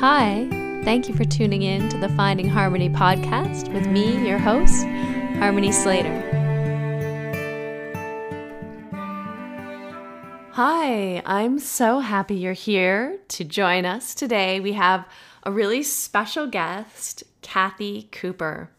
Hi, thank you for tuning in to the Finding Harmony podcast with me, your host, Harmony Slater. Hi, I'm so happy you're here to join us today. We have a really special guest, Kathy Cooper.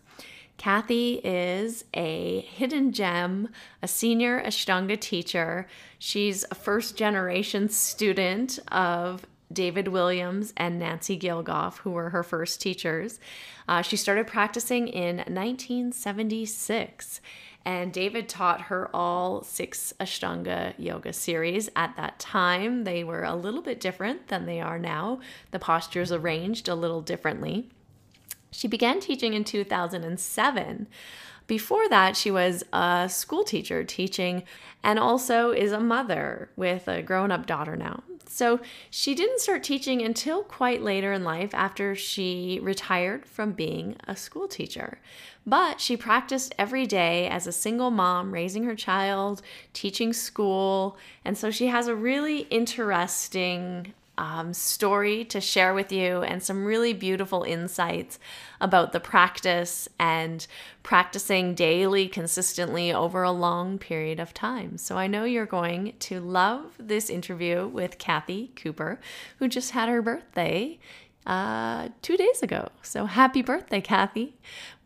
Kathy is a hidden gem, a senior Ashtanga teacher. She's a first generation student of David Williams and Nancy Gilgoff, who were her first teachers. Uh, she started practicing in 1976, and David taught her all six Ashtanga yoga series at that time. They were a little bit different than they are now, the postures arranged a little differently. She began teaching in 2007. Before that, she was a school teacher teaching and also is a mother with a grown up daughter now. So she didn't start teaching until quite later in life after she retired from being a school teacher. But she practiced every day as a single mom, raising her child, teaching school. And so she has a really interesting um, story to share with you and some really beautiful insights about the practice and practicing daily, consistently over a long period of time. So I know you're going to love this interview with Kathy Cooper, who just had her birthday uh, two days ago. So happy birthday, Kathy.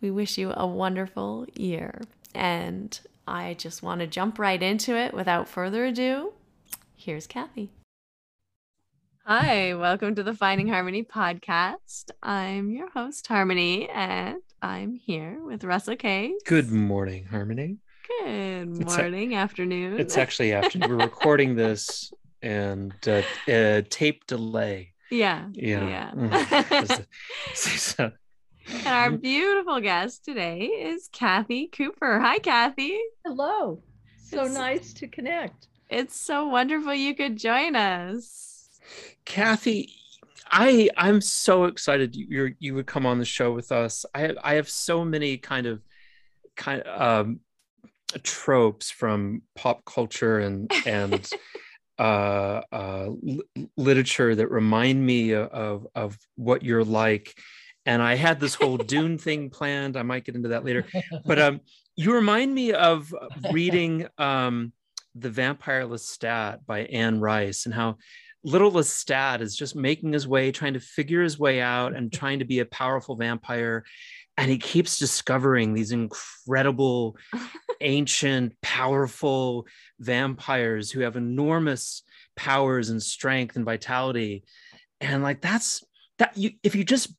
We wish you a wonderful year. And I just want to jump right into it without further ado. Here's Kathy. Hi, welcome to the Finding Harmony podcast. I'm your host, Harmony, and I'm here with Russell Case. Good morning, Harmony. Good morning, a- afternoon. It's actually afternoon. We're recording this and uh, uh, tape delay. Yeah. Yeah. Yeah. and our beautiful guest today is Kathy Cooper. Hi, Kathy. Hello. So It's- nice to connect. It's so wonderful you could join us. Kathy, I I'm so excited you you would come on the show with us. I I have so many kind of kind of um, tropes from pop culture and and uh, uh, li- literature that remind me of of what you're like. And I had this whole Dune thing planned. I might get into that later. But um, you remind me of reading um, The Vampire Lestat by Anne Rice and how little Lestat is just making his way, trying to figure his way out and trying to be a powerful vampire. And he keeps discovering these incredible, ancient, powerful vampires who have enormous powers and strength and vitality. And like that's that you if you just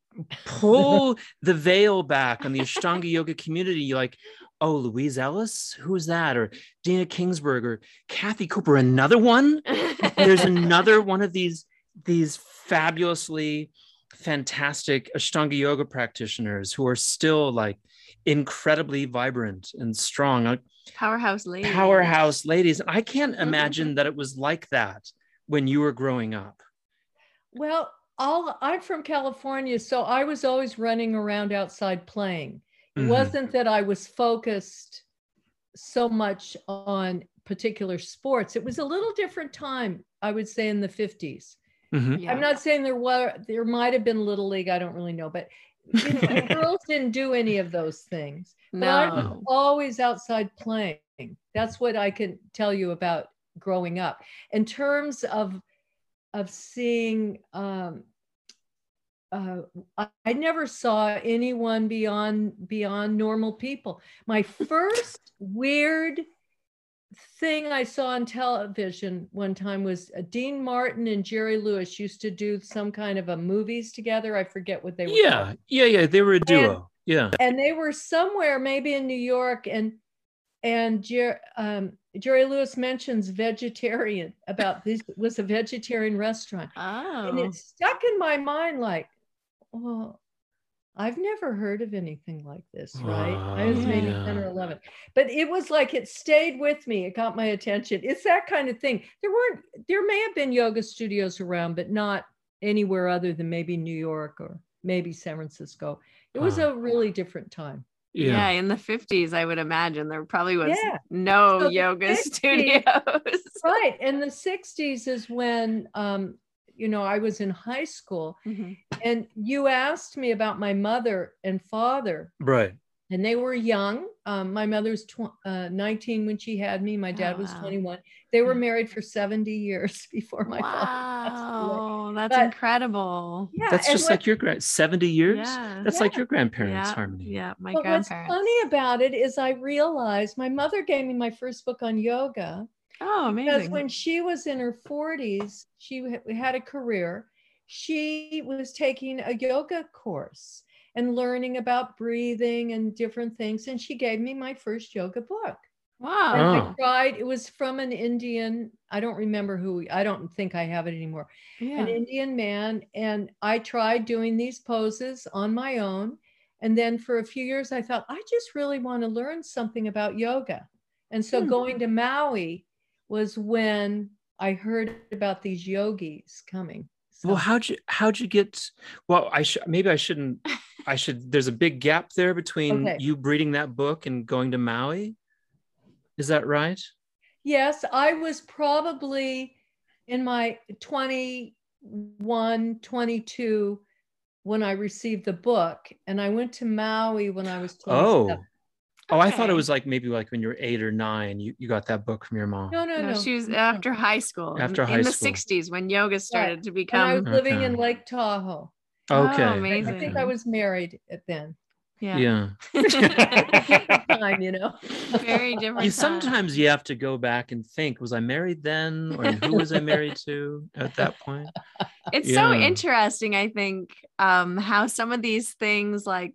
pull the veil back on the Ashtanga yoga community, like, oh, Louise Ellis, who is that? Or Dena Kingsberg or Kathy Cooper, another one? there's another one of these these fabulously fantastic ashtanga yoga practitioners who are still like incredibly vibrant and strong like, Powerhouse lady. powerhouse ladies i can't mm-hmm. imagine that it was like that when you were growing up Well, all, I'm from California, so I was always running around outside playing. It Mhm. wasn't that I was focused so much on particular sports. It was a little different time, I would say, in the 50s. Mhm. Yeah. I'm not saying there were there might have been little league, I don't really know, but you know, girls didn't do any of those things. But I was no. always outside playing. That's what I can tell you about growing up. In terms of of seeing, um, uh, I, I never saw anyone beyond beyond normal people. My first weird thing I saw on television one time was uh, Dean Martin and Jerry Lewis used to do some kind of a movies together. I forget what they were. yeah called yeah yeah they were a duo yeah and they were somewhere maybe in New York and and Jer- um, Jerry Lewis mentions vegetarian about this was a vegetarian restaurant Oh. and Oh. it stuck in my mind like well I've never heard of anything like this right I was maybe 10 or 11 but it was like it stayed with me it got my attention it's that kind of thing there weren't there may have been yoga studios around but not anywhere other than maybe New York or maybe San Francisco it was Huh. a really different time Yeah. yeah in the 50s, I would imagine there probably was Yeah. no So yoga 60s studios. right and the 60s is when um you know, I was in high school Mhm. and you asked me about my mother and father, Right. and they were young. Um, my mother was tw- uh, 19 when she had me. My dad Oh, was wow. 21. They were married for 70 years before my father. passed. Wow, that's But- incredible. Yeah, That's just what- like your grand 70 years. Yeah. That's like your grandparents, yeah, Harmony. yeah, my But what's funny about it is I realized my mother gave me my first book on yoga Oh, because when she was in her 40s, she had a career. She was taking a yoga course and learning about breathing and different things. And she gave me my first yoga book. And wow. Oh. I tried, it was from an Indian, I don't remember who, I don't think I have it anymore. Yeah. an Indian man. And I tried doing these poses on my own. And then for a few years, I thought, I just really want to learn something about yoga. And so Hmm. going to Maui was when I heard about these yogis coming. Well, how'd you how'd you get? Well, I should maybe I shouldn't. I should. There's a big gap there between Okay. you reading that book and going to Maui. Is that right? yes, I was probably in my 21, 22 when I received the book. And I went to Maui when I was 27. Oh, oh, I thought it was like maybe like when you were eight or nine. You you got that book from your mom. No, no, No, no. she was after high school. in- After in, high the school. 60s when yoga started to And I was living in Lake Tahoe. Okay. Oh, I- amazing. I think I was married at then. Yeah. Different time, you know. Very different. You sometimes you have to go back and think: Was I married then, or who was I married to at that point? it's so interesting i think um how some of these things like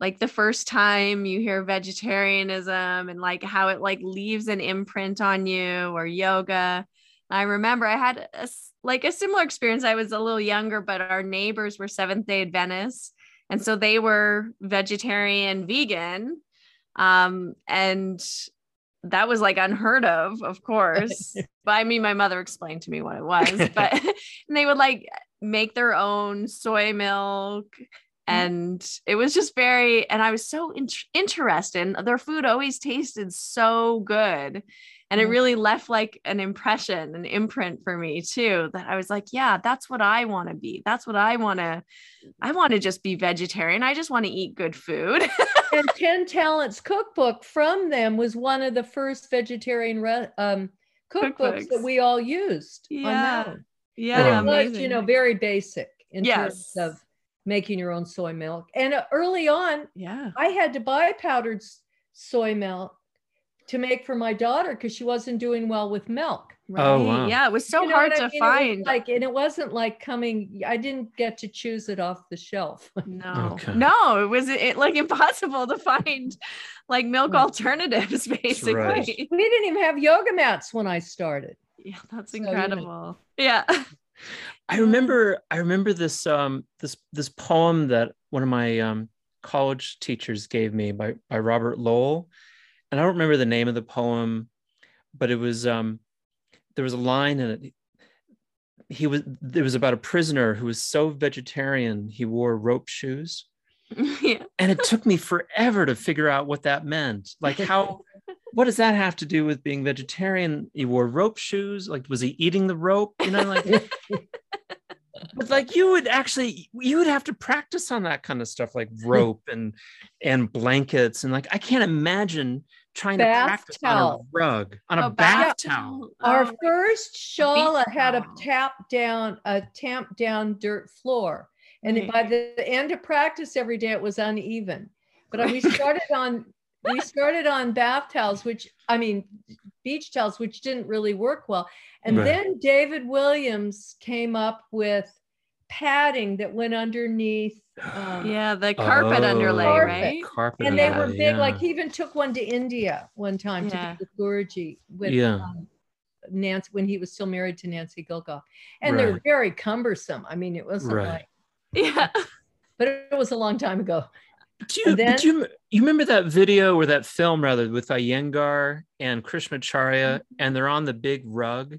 like the first time you hear vegetarianism and like how it like leaves an imprint on you or yoga. I remember i had a, like a similar experience. I was a little younger but our neighbors were seventh day adventists and so they were vegetarian vegan um and that was like unheard of of course. But i mean my mother explained to me what it was but and they would like make their own soy milk and it was just very and i was so in- interested their food always tasted so good. And it Mm. really left like an impression an imprint for me too that i was like yeah that's what i want to be. That's what i want to i want to just be vegetarian. I just want to eat good food. And 10 Talents cookbook from them was one of the first vegetarian re- um, cookbooks that we all used. on Yeah, that. Yeah And it was, you know, very basic in Yes. terms of making your own soy milk. And uh, early on, yeah I had to buy powdered soy milk to make for my daughter because she wasn't doing well with milk. Oh, Right. wow. Yeah, it was so You know hard to I mean? Find. Like, and it wasn't like coming. I didn't get to choose it off the shelf. no, Okay. no, it was it, like impossible to find like milk alternatives, basically. right. we didn't even have yoga mats when I started. Yeah, that's So, you know. incredible. Yeah. I remember I remember this um this this poem that one of my um college teachers gave me by by Robert Lowell. And I don't remember the name of the poem, but it was um there was a line in it. He was it was about a prisoner who was so vegetarian he wore rope shoes. yeah. And it took me forever to figure out what that meant. Like how what does that have to do with being vegetarian? He wore rope shoes. Like, was he eating the rope? You know, like but like you would actually you would have to practice on that kind of stuff like rope and and blankets and like i can't imagine trying to Bath practice on a rug on a Oh, bath towel Our Oh, first shala had a towel. tap down, a tamp down dirt floor. And Right. by the end of practice every day, it was uneven. But uh, we started on we started on bath towels, which I mean beach towels, which didn't really work well. And Right. then David Williams came up with padding that went underneath. Um, yeah, the carpet Oh, underlay, Carpet. right? carpet And they underlay, were big, like he even took one to India one time Yeah. to do the Guruji with Yeah. um, Nancy when he was still married to Nancy Gilgoff. And they're very cumbersome. I mean, it wasn't Right. like, Yeah. but it was a long time ago. Do you, then- do you you remember that video or that film rather with Iyengar and Krishnamacharya Mm-hmm. and they're on the big rug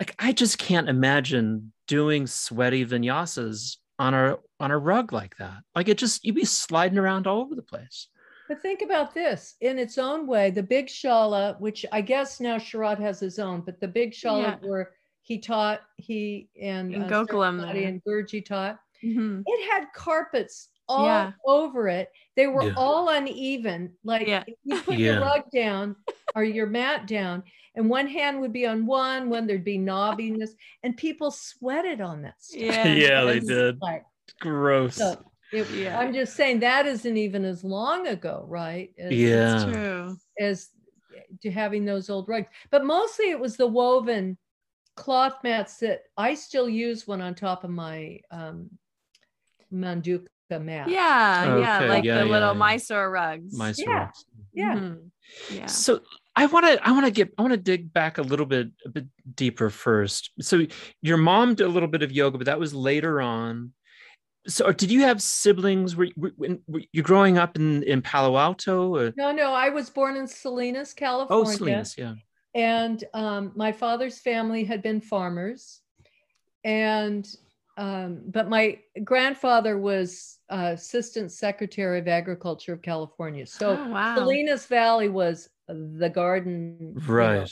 like i just can't imagine doing sweaty vinyasas on a on a rug like that like it just you'd be sliding around all over the place But think about this in its own way, the big shala, which I guess now Sharath has his own, but the big shala Yeah. were he taught, he and In uh, Gokulam Saraswati and Guruji taught. Mhm. It had carpets all Yeah. over it. They were Yeah. all uneven. Like Yeah. if you put Yeah. your rug down or your mat down, and one hand would be on one, when there'd be knobbiness, and people sweated on that stuff. Yeah. yeah, they did. Like, Gross. so it- Yeah. I'm just saying that isn't even as long ago, right? As, Yeah. It's true. As to having those old rugs, but mostly it was the woven cloth mats that I still use one on top of my um, manduka mat. Yeah, yeah, like yeah, the yeah, little yeah. Mysore rugs. My Yeah. yeah. Mhm. Yeah. So I want to I want to get I want to dig back a little bit a bit deeper first. So your mom did a little bit of yoga, but that was later on. So did you have siblings? Were, were, were you growing up in in Palo Alto? Or, No, no, I was born in Salinas, California. oh, California. Salinas, yeah. and um, my father's family had been farmers and um, but my grandfather was uh, assistant secretary of agriculture of california so oh, wow. salinas valley was the garden you know, Right.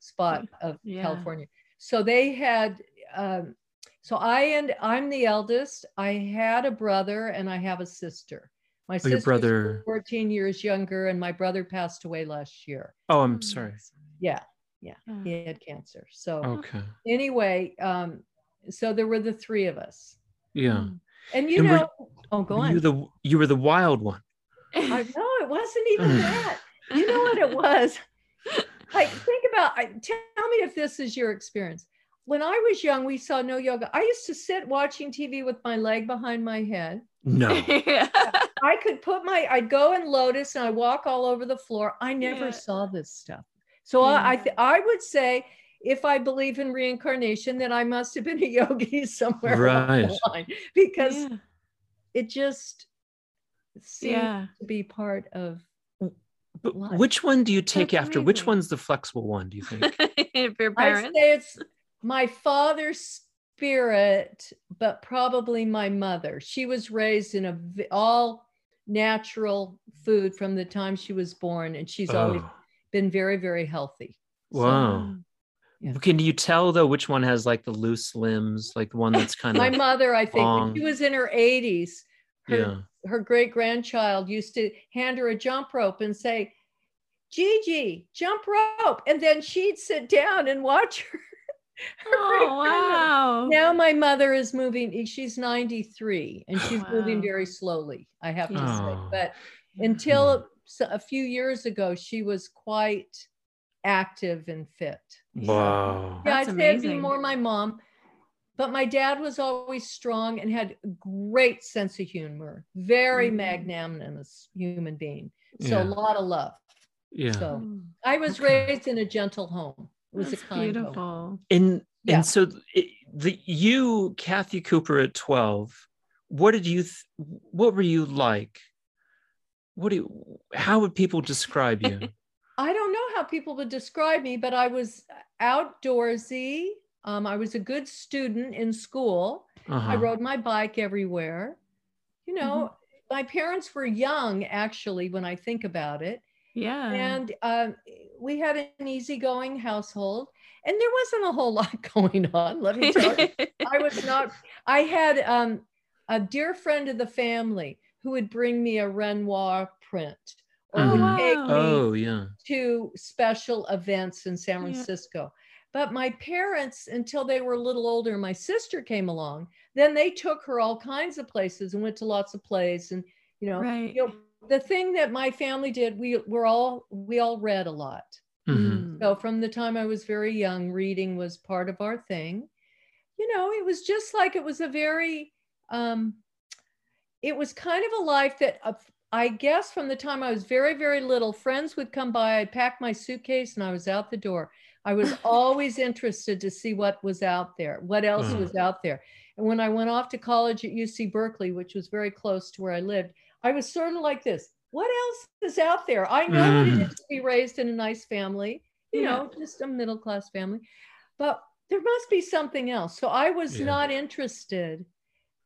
spot of Yeah. california so they had um, so i and i'm the eldest i had a brother and i have a sister my Oh, your sister's brother- 14 years younger and my brother passed away last year Oh, I'm sorry. yeah yeah Yeah. he had cancer so Okay. anyway, um, so there were the three of us, Yeah. And you And were- know, oh, go on. you the you were the wild one. I know it wasn't even that. You know what it was? Like, think about. Tell me if this is your experience. When I was young, we saw no yoga. I used to sit watching TV with my leg behind my head. No. yeah. I could put my, I'd go in lotus and I walk all over the floor. I never Yeah. saw this stuff. So I, I, th- I would say, if I believe in reincarnation, then I must have been a yogi somewhere along Right. the line because yeah. it just seemed Yeah. to be part of But Life. which one do you take That's after? Which one's the flexible one? Do you think? if your I'd say it's my father's spirit, but probably my mother. She was raised in a v- all natural food from the time she was born, and she's always Oh, been very, very healthy. So, wow. Yeah. Can you tell though which one has like the loose limbs, like the one that's kind of my mother, I think, when she was in her 80s, her, yeah. her great grandchild used to hand her a jump rope and say, Gigi, jump rope. And then she'd sit down and watch her. her Oh wow. Now my mother is moving, eh, she's 93 and oh, she's moving very slowly, I have to say. Oh. But until hmm. a few years ago, she was quite active and fit. Wow. Yeah, That's I'd say it'd be more my mom. But my dad was always strong and had a great sense of humor, very Mhm. magnanimous human being. So Yeah. a lot of love. Yeah. So Mm, I was Okay. raised in a gentle home. It was That's a kind home. beautiful. And Yeah. and so it, the you Kathy Cooper at 12, what did you th- what were you like? What do you, how would people describe you? I don't know how people would describe me, but I was outdoorsy. Um, I was a good student in school. I Uh-huh. rode my bike everywhere. You know, my parents were young, actually, when I think about it. Yeah. And um, we had an easygoing household, and there wasn't a whole lot going on. Let me tell you. I was not. I had um, a dear friend of the family who would bring me a Renoir print or would Mhm. take me Oh, yeah. to special events in San Yeah. Francisco. But my parents, until they were a little older, my sister came along. Then they took her all kinds of places and went to lots of plays. And you know, right. you know, the thing that my family did, we were all we all read a lot. Mhm. Mm. So from the time I was very young, reading was part of our thing. You know, it was just like it was a very, um, it was kind of a life that uh, I guess from the time I was very, very little, friends would come by, I'd pack my suitcase and I was out the door. I was always interested to see what was out there, what else Mhm. was out there. And when I went off to college at UC Berkeley, which was very close to where I lived, I was sort of like this. What else is out there? I know what it Mhm. to be raised in a nice family you Yeah. know, just a middle class family. But there must be something else. So I was Yeah. not interested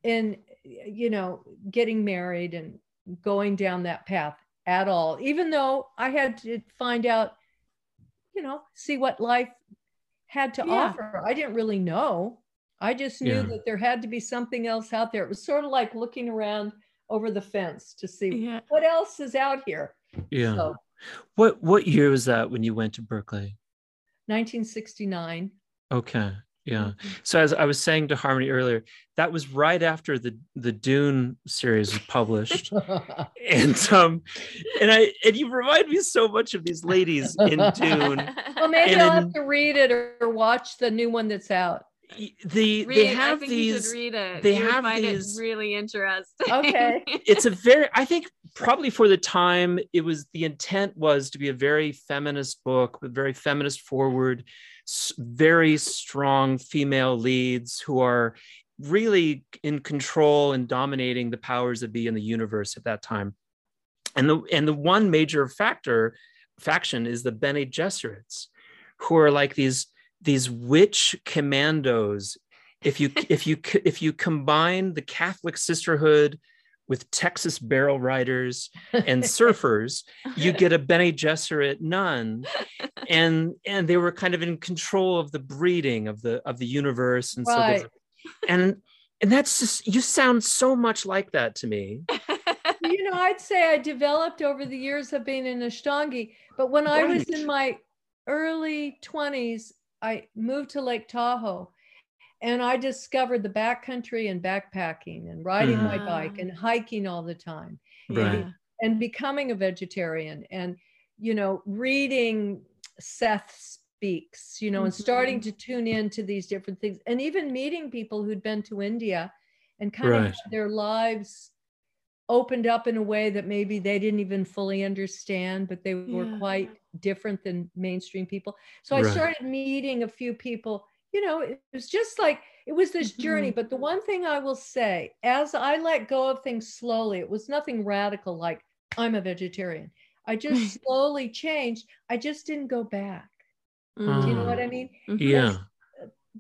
in, you know, getting married and going down that path at all, even though I had to find out, you know, see what life had to Yeah. offer. I didn't really know. I just knew Yeah. that there had to be something else out there. It was sort of like looking around over the fence to see Yeah. what else is out here. Yeah. So What what year was that when you went to Berkeley? 1969. Okay. Yeah. Mm-hmm. So as I was saying to Harmony earlier, that was right after the the Dune series was published. and um and I and you remind me so much of these ladies in Dune. well, maybe And I'll in- have to read it or, or watch the new one that's out. The Read, they I have think you these should read it. they You have find these- it really interesting. Okay. it's a very i think probably for the time it was the intent was to be a very feminist book with very feminist forward very strong female leads who are really in control and dominating the powers that be in the universe at that time and the and the one major factor faction is the Bene Gesserits who are like these these witch commandos if you if you if you combine the Catholic sisterhood with Texas barrel riders and surfers, you get a Bene Gesserit nun, and and they were kind of in control of the breeding of the of the universe, and so Right. there's- and and that's just you sound so much like that to me. you know, I'd say I developed over the years of being in Ashtangi, but when I was in my early 20s, I moved to Lake Tahoe and I discovered the backcountry and backpacking and riding my mm-hmm. bike and hiking all the time Right. Yeah. and becoming a vegetarian and, you know, reading Seth Speaks, you know, and starting mm-hmm. to tune in to these different things and even meeting people who'd been to India and kind of Right. had their lives opened up in a way that maybe they didn't even fully understand, but they were Yeah. quite different than mainstream people. So I started meeting a few people. You know, it was just like it was this journey. But the one thing I will say, as I let go of things slowly, it was nothing radical like I'm a vegetarian. I just slowly changed. I just didn't go back. Do you know what I mean? Mhm. Yeah.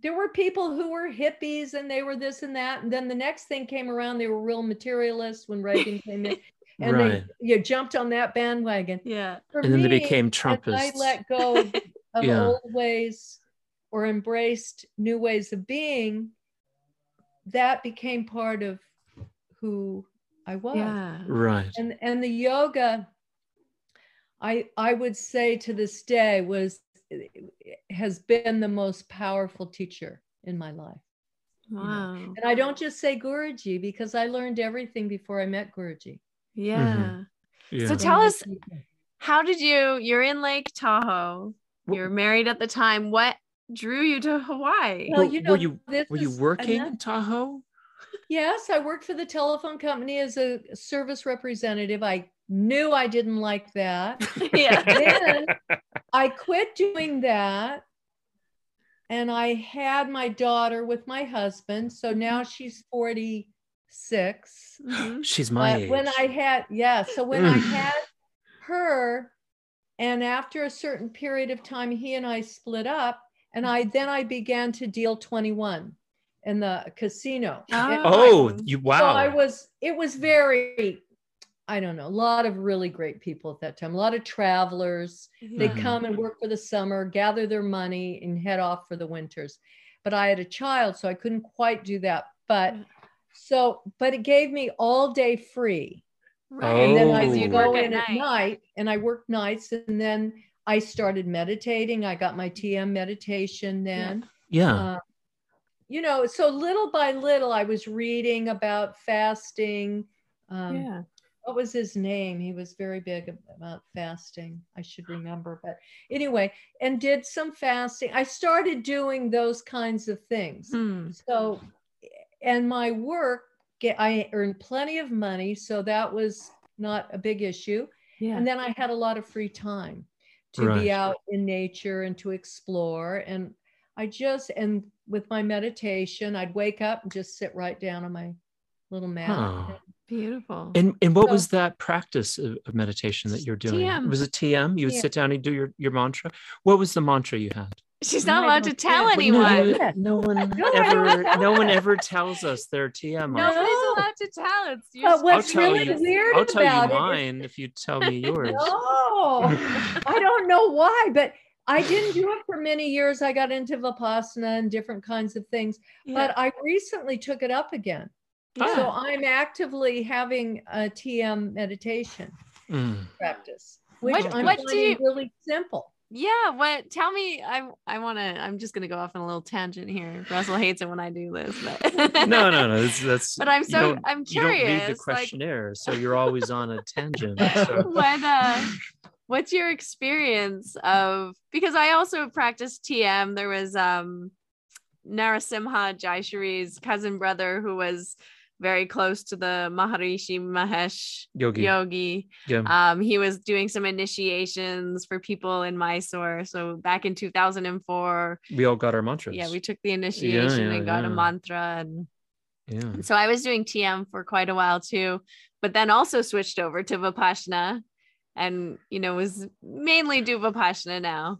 There were people who were hippies and they were this and that and then the next thing came around they were real materialists when reagan came in and Right. they you jumped on that bandwagon Yeah. For And then they became as i let go of, of Yeah. old ways or embraced new ways of being that became part of who i was Yeah. Right. and and the yoga i i would say to this day was has been the most powerful teacher in my life Wow. and i don't just say guruji because i learned everything before i met guruji Yeah. Mm-hmm. Yeah. So tell us, how did you? You're in Lake Tahoe. You're married at the time. What drew you to Hawaii? well Were- you were know you- this Were you working in Tahoe? yes i worked for the telephone company as a service representative i knew i didn't like that yeah. then I quit doing that. And I had my daughter with my husband. So now she's 46. Mhm. She's my But age. when I had, yeah. So when I Mm. had her, and after a certain period of time, he and I split up. And I then I began to deal 21 in the casino. Oh, Oh. you so wow. I was, it was very, I don't know, a lot of really great people at that time, a lot of travelers. They Mhm. come and work for the summer, gather their money, and head off for the winters. But I had a child, so I couldn't quite do that. But so, but it gave me all day free. Right. And then Oh. I Because would you'd go work in at night and I worked nights. And then I started meditating. I got my TM meditation then. yeah. Uh, you know, so little by little, I was reading about fasting. Um, yeah. What was his name? He was very big about fasting. I should remember, but anyway, and did some fasting. I started doing those kinds of things. Hmm. So, and my work, get, I earned plenty of money, so that was not a big issue. Yeah. And then I had a lot of free time to Right. be out in nature and to explore. And I just, and with my meditation, I'd wake up and just sit right down on my little mat. Huh. Beautiful. And and what So- was that practice of, of meditation that you're doing? TM. Was it TM? You would Yeah. sit down and do your, your mantra. What was the mantra you had? She's I not allowed to tell care. anyone. Yeah. No one No, I ever no one ever tells us their TM. No. mantra. Nobody's allowed to tell. It's But what's tell really you- weird I'll tell about you it is- mine if you tell me yours. No, I don't know why, but I didn't do it for many years. I got into Vipassana and different kinds of things, Yeah. but I recently took it up again. Yeah. So I'm actively having a TM meditation Mm. practice, which What- I'm what do finding you- really simple. Yeah, what tell me I I want to I'm just going to go off on a little tangent here. Russell hates it when I do this, but No, no, no. That's, that's But I'm so I'm curious. You don't read the curious like questionnaire, so you're always on a tangent. So. what uh what's your experience of because I also practiced TM. There was um Narasimha Jaishari's cousin brother who was very close to the Maharishi Mahesh Yogi. yogi. Yeah. Um, he was doing some initiations for people in Mysore. So back in 2004, we all got our mantras. yeah, we took the initiation yeah, and got a mantra. And yeah. so I was doing TM for quite a while too, but then also switched over to Vipassana and, you know, was mainly do Vipassana now.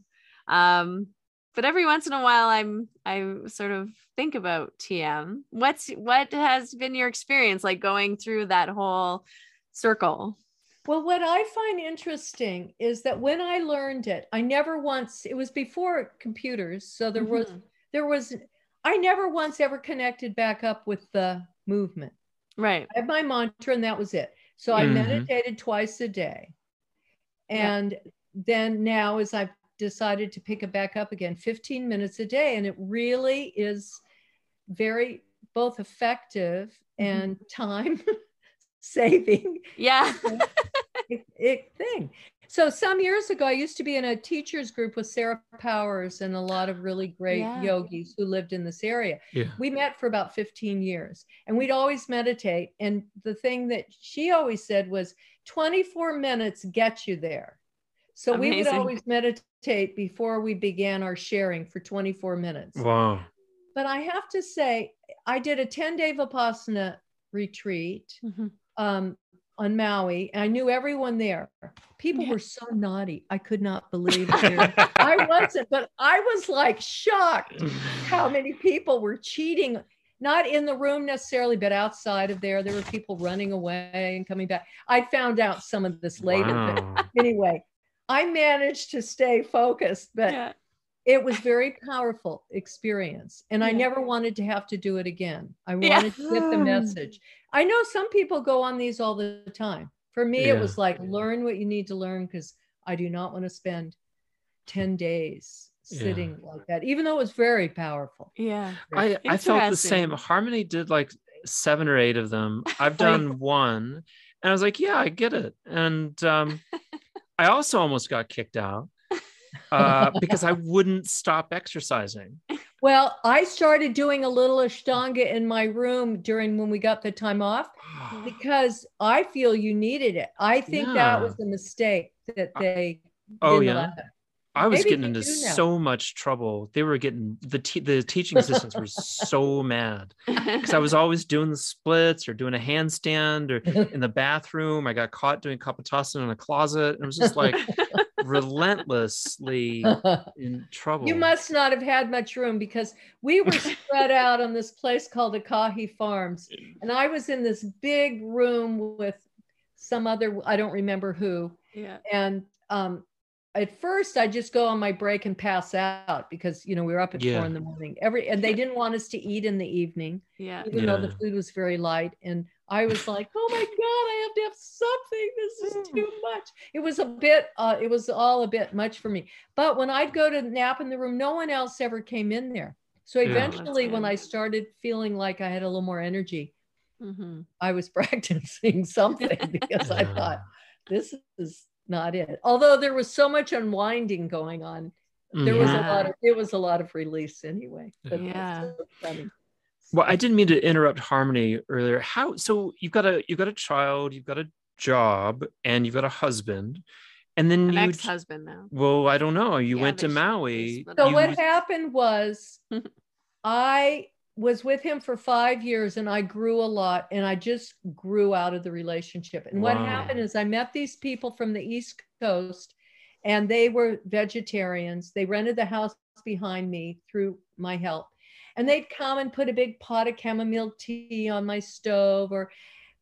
Um, but every once in a while I'm I sort of think about TM. What's what has been your experience like going through that whole circle? Well, what I find interesting is that when I learned it, I never once, it was before computers. So there was, Mhm. there was, I never once ever connected back up with the movement. right. I had my mantra and that was it. So I Mhm. meditated twice a day. Yeah. And then now, as I've decided to pick it back up again, 15 minutes a day. And it really is very both effective Mm-hmm. and time saving Yeah. it, it thing. So some years ago, I used to be in a teachers group with Sarah Powers and a lot of really great Yeah. yogis who lived in this area. Yeah. We met for about 15 years and we'd always meditate. And the thing that she always said was 24 minutes get you there. So we would always meditate before we began our sharing for 24 minutes. Wow. But I have to say, I did a 10 day Vipassana retreat Mhm. um, on Maui, and I knew everyone there. People Yeah. were so naughty. I could not believe it. I wasn't, but I was like shocked how many people were cheating, not in the room necessarily, but outside of there. There were people running away and coming back. I found out some of this later. Wow. anyway, I managed to stay focused, but Yeah. it was very powerful experience and i never wanted to have to do it again i wanted Yeah. to get the message i know some people go on these all the time for me Yeah. it was like learn what you need to learn because i do not want to spend 10 days Yeah. sitting like that even though it was very powerful Yeah. I, I felt the same. Harmony did like seven or eight of them. I've done one, and I was like, yeah, I get it. And um, I also almost got kicked out uh, because I wouldn't stop exercising. well i started doing a little ashtanga in my room during when we got the time off because i feel you needed it i think that was the mistake that they Oh, yeah? I was Maybe getting into so much trouble. They were getting the te- the teaching assistants were so mad because I was always doing the splits or doing a handstand or in the bathroom. I got caught doing kapotasana in a closet. And it was just like relentlessly in trouble. You must not have had much room because we were spread out on this place called Akahi Farms. And I was in this big room with some other, I don't remember who. yeah. And um, at first, I just go on my break and pass out because, you know, we were up at Yeah. four in the morning. Every And they didn't want us to eat in the evening, Yeah. even though the food was very light. And I was like, oh my God, I have to have something. This is too much. It was a bit, uh, it was all a bit much for me. But when I'd go to nap in the room, no one else ever came in there. So Yeah. Eventually, when. I started feeling like I had a little more energy, hmm I was practicing something because I thought this is not it. Although there was so much unwinding going on, there was a lot of it was a lot of release anyway. But Yeah. so. Well, I didn't mean to interrupt Harmony earlier. How so you've got a you've got a child, you've got a job, and you've got a husband, and then An you ex-husband now. well, I don't know. You Yeah, went to Maui. So you- what happened was I was with him for five years and I grew a lot and I just grew out of the relationship. And what happened is I met these people from the East Coast and they were vegetarians. They rented the house behind me through my help. And they'd come and put a big pot of chamomile tea on my stove or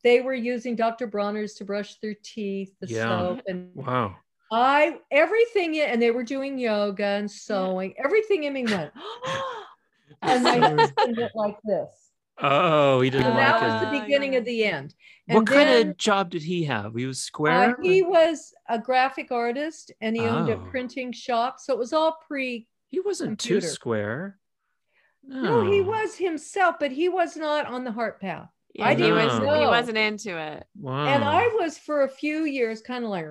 they were using Dr. Bronner's to brush their teeth, the Yeah. soap. And wow. I everything and they were doing yoga and sewing. Everything in me went, oh, and my husband went like this. Oh, he didn't And like that it. was the beginning yeah. of the end. what And kind of job did he have? He was uh, square. he was a graphic artist and he owned a Oh. printing shop. So it was all pre. he wasn't too square. No, he Oh, was himself, but he was not on the heart path. Yeah, I he was didn't he know. wasn't into it. Wow. And I was for a few years kind of like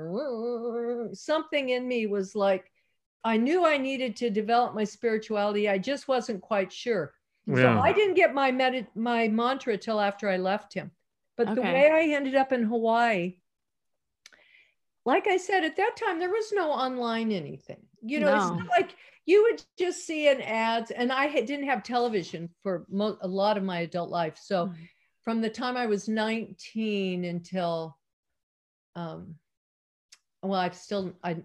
something in me was like, I knew I needed to develop my spirituality. I just wasn't quite sure. So I didn't get my med- my mantra till after I left him. But the way I ended up in Hawaii, like I said, at that time there was no online anything. You know, it's not like you would just see an ads, and I had, didn't have television for mo- a lot of my adult life. So Mhm. from the time I was 19 until, um, well, I've still, I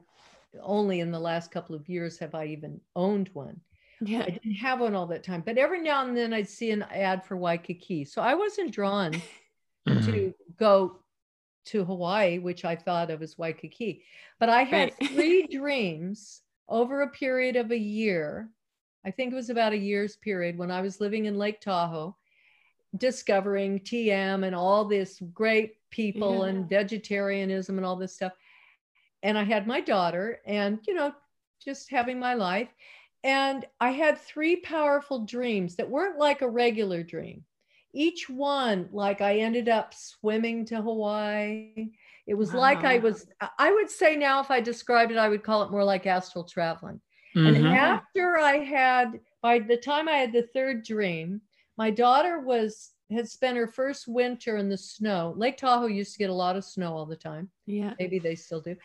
only in the last couple of years have I even owned one. Yeah. I didn't have one all that time, but every now and then I'd see an ad for Waikiki. So I wasn't drawn Mhm. to go to Hawaii, which I thought of as Waikiki. But I had Right. three dreams over a period of a year. I think it was about a year's period when I was living in Lake Tahoe, discovering TM and all this great people Yeah. and vegetarianism and all this stuff. And I had my daughter and, you know, just having my life. And I had three powerful dreams that weren't like a regular dream. Each one, like I ended up swimming to Hawaii. It was like I was, I- would say now, if I described it, I would call it more like astral traveling. And Mhm. after I had, by the time I had the third dream, my daughter was had spent her first winter in the snow. Lake Tahoe used to get a lot of snow all the time. Yeah. Maybe they still do.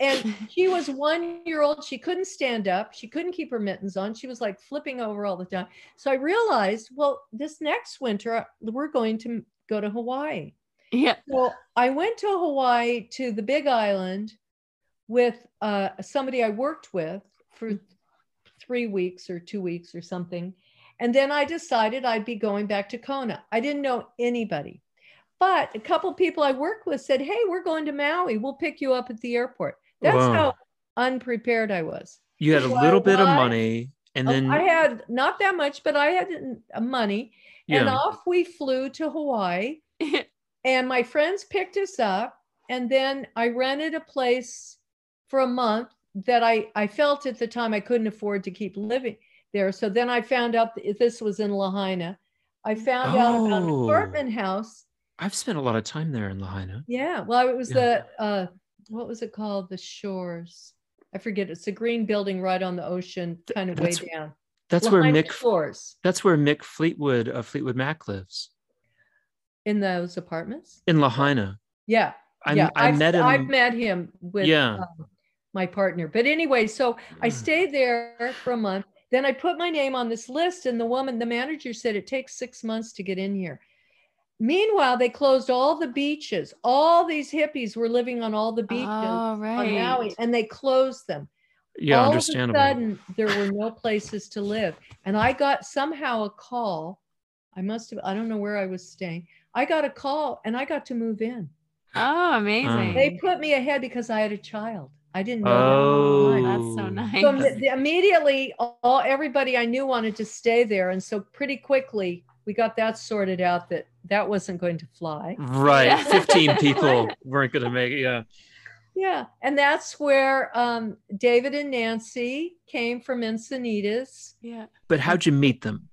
And she was one year old. She couldn't stand up. She couldn't keep her mittens on. She was like flipping over all the time. So I realized, well, this next winter, we're going to go to Hawaii. Yeah. So I went to Hawaii to the Big Island with uh, somebody I worked with for three weeks or two weeks or something. And then I decided I'd be going back to Kona. I didn't know anybody. But a couple people I worked with said, Hey, we're going to Maui. We'll pick you up at the airport. That's Wow. how unprepared I was. You had a So I little bit of money, and Oh, then I had not that much, but I had money. And yeah. off we flew to Hawaii and my friends picked us up and then i rented a place for a month that i i felt at the time i couldn't afford to keep living there so then i found out that this was in lahaina i found out about an Oh. apartment house I've spent a lot of time there in Lahaina. yeah well it was Yeah. the uh what was it called the shores i forget it's a green building right on the ocean kind of way down That's where Mick. shores That's where Mick Fleetwood of Fleetwood Mac lives in those apartments in Lahaina. yeah I yeah, I I've, met him. I've met him with Yeah. um, my partner. But anyway, so I stayed there for a month. Then I put my name on this list, and the woman, the manager said it takes six months to get in here. Meanwhile, they closed all the beaches. All these hippies were living on all the beaches Oh, on. Maui, and they closed them. yeah, all understandable. of a sudden, there were no places to live, and I got somehow a call. I must have. I don't know where I was staying. I got a call, and I got to move in. Oh, amazing. They put me ahead because I had a child. I didn't know. that at the oh, time. that's so oh. nice. So immediately, all everybody I knew wanted to stay there, and so pretty quickly we got that sorted out that that wasn't going to fly. Right, Yeah. fifteen people weren't going to make it. Yeah. Yeah, and that's where um, David and Nancy came from Encinitas. yeah. But how'd you meet them?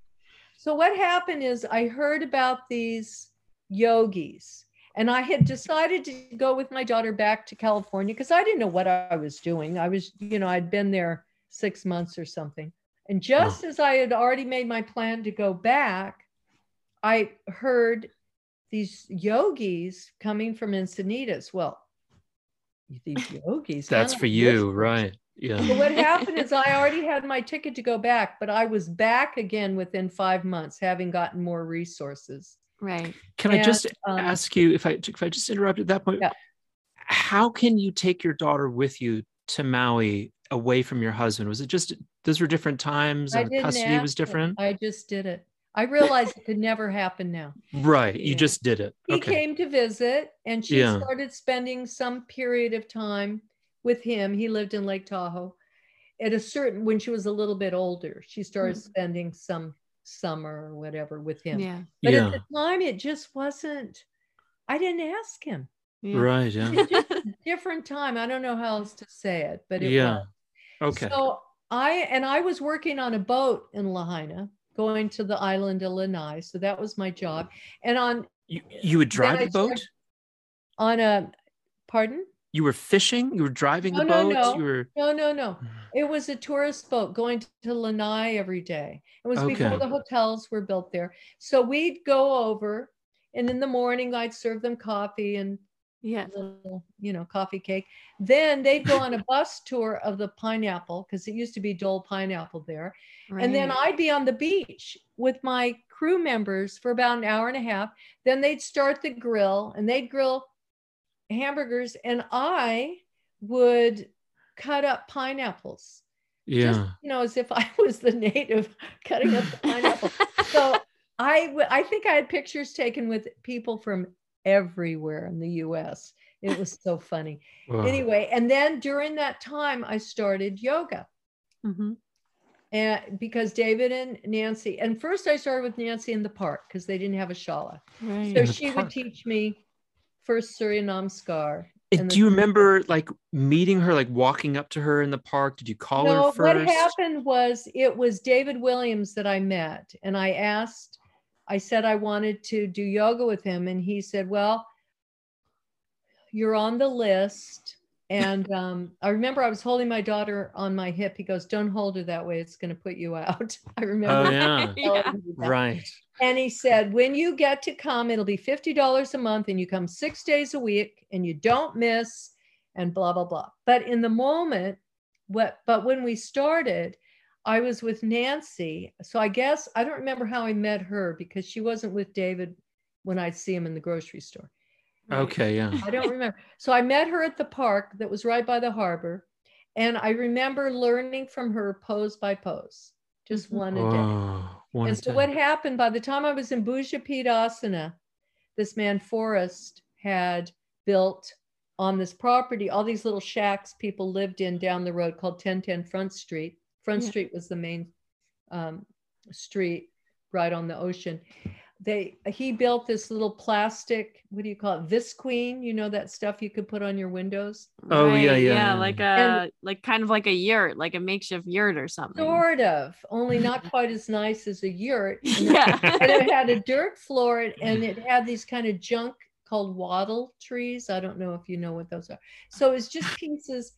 So what happened is I heard about these yogis, and I had decided to go with my daughter back to California because I didn't know what I was doing. I was, you know, I'd been there six months or something. And just as I had already made my plan to go back, I heard these yogis coming from Encinitas. Well, these yogis. That's for you, right? Yeah. so what happened is I already had my ticket to go back, but I was back again within five months, having gotten more resources. Right. Can I just um, ask you if I if I just interrupt at that point? Yeah. How can you take your daughter with you to Maui away from your husband? Was it just those were different times and custody was ask him. different? I just did it. I realized it could never happen now. Right. You Yeah. just did it. He Okay. came to visit, and she Yeah. started spending some period of time with him. He lived in Lake Tahoe. At a certain, when she was a little bit older, she started Mhm. spending some summer or whatever with him. Yeah. But yeah. at the time, it just wasn't. I didn't ask him. yeah. Right. Yeah. It just a different time. I don't know how else to say it, but it Yeah. was. Okay. So I and I was working on a boat in Lahaina, going to the island of Lanai. So that was my job. And on you you would drive the boat? on a pardon? You were fishing? You were driving the No, no, boat? no. You were No, no, no. It was a tourist boat going to Lanai every day. It was before the hotels were built there. So we'd go over, and in the morning I'd serve them coffee and Yeah. little, you know, coffee cake. Then they'd go on a bus tour of the pineapple because it used to be Dole Pineapple there. right. And then I'd be on the beach with my crew members for about an hour and a half. Then they'd start the grill and they'd grill hamburgers, and I would cut up pineapples. yeah. Just, you know, as if I was the native cutting up the pineapple. so I, I think I had pictures taken with people from everywhere in the US. It was so funny. Wow. Anyway, and then during that time, I started yoga Mhm. and because David and Nancy, and first I started with Nancy in the park because they didn't have a shala. Right. So In the she would teach me first Surya Namaskar. And and do the- you remember like meeting her, like walking up to her in the park? Did you call No, her what happened was it was David Williams that I met, and I asked, I said I wanted to do yoga with him, and he said, "Well, you're on the list." And um, I remember I was holding my daughter on my hip. He goes, "Don't hold her that way; it's going to put you out." I remember. Oh yeah. Yeah. telling me that. right. And he said, when you get to come, it'll be $50 a month and you come six days a week and you don't miss and blah, blah, blah. But in the moment, what, but when we started, I was with Nancy. So I guess I don't remember how I met her because she wasn't with David when I'd see him in the grocery store. Okay. Yeah. I don't remember. So I met her at the park that was right by the harbor. And I remember learning from her pose by pose, just one a day. And so day. what happened by the time I was in Bhujapidasana, this man Forrest had built on this property all these little shacks people lived in down the road called 1010 Front Street. Front Yeah. Street was the main um, street right on the ocean. They he built this little plastic, what do you call it? Visqueen, you know that stuff you could put on your windows? Oh, yeah, Right, yeah, Yeah, yeah. like a And- like kind of like a yurt, like a makeshift yurt or something. Sort of, only not quite as nice as a yurt. And Yeah. and it had a dirt floor and it had these kind of junk called wattle trees. I don't know if you know what those are. So it's just pieces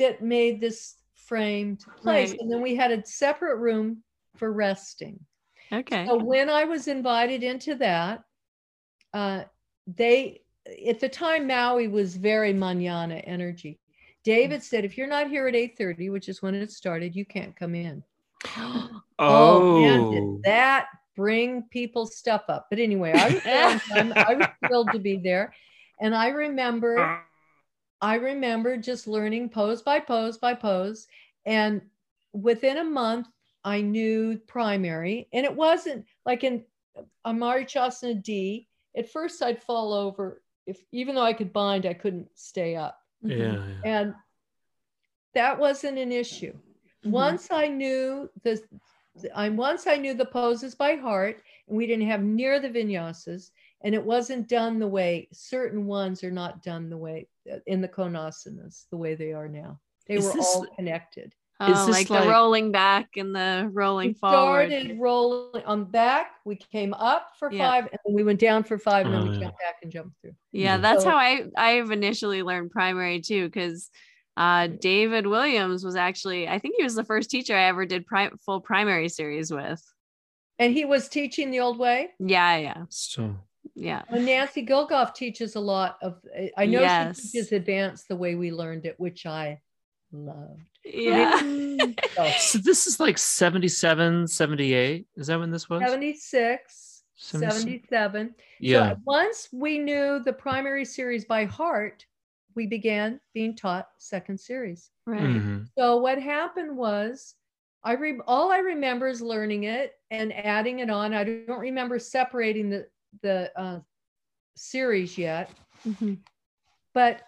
that made this framed place. Right. And then we had a separate room for resting. okay. So when I was invited into that, uh, they at the time Maui was very manana energy. David said, if you're not here at 8:30, which is when it started, you can't come in. Oh. man, did that bring people's stuff up. But anyway, I was, there on time. I was thrilled to be there. And I remember, I remember just learning pose by pose by pose. And within a month, I knew primary. And it wasn't like in Marichyasana D. At first, I'd fall over. If even though I could bind, I couldn't stay up. Yeah. yeah. And that wasn't an issue Mhm. once I knew the, I once I knew the poses by heart, and we didn't have near the vinyasas, and it wasn't done the way certain ones are not done the way uh, in the konasanas the way they are now. They Is were this- all connected. Oh, Is this like, like- the rolling back and the rolling We forward. started rolling on back. We came up for Yeah. five, and then we went down for five, and then Oh, we yeah. jumped back and jumped through. Yeah, Mhm. that's So- how I I've initially learned primary too, because uh, David Williams was actually I think he was the first teacher I ever did pri- full primary series with. And he was teaching the old way. Yeah, yeah, So yeah. And Nancy Gilgoff teaches a lot of. I know Yes. she teaches advanced the way we learned it, which I loved. Yeah. So, So this is like 77, 78. Is that when this was? 76, 76. 77. Yeah. So once we knew the primary series by heart, we began being taught second series. right. Mhm. So what happened was I re- all I remember is learning it and adding it on. I don't remember separating the the uh, series yet, Mhm. but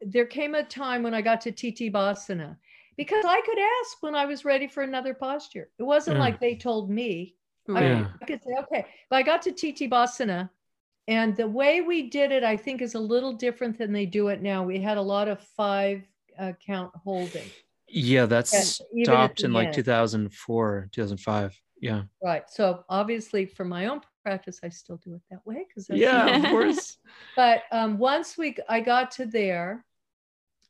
there came a time when I got to Tittibhasana because I could ask when I was ready for another posture. It wasn't Mm. like they told me. I, Yeah. I could say, okay. But I got to Tittibhasana, and the way we did it, I think, is a little different than they do it now. We had a lot of five uh, count holding. Yeah, that's Yeah, stopped the in like 2004, 2005. Yeah. Right. So obviously, for my own practice, I still do it that way because Yeah, of course. But um, once we I got to there,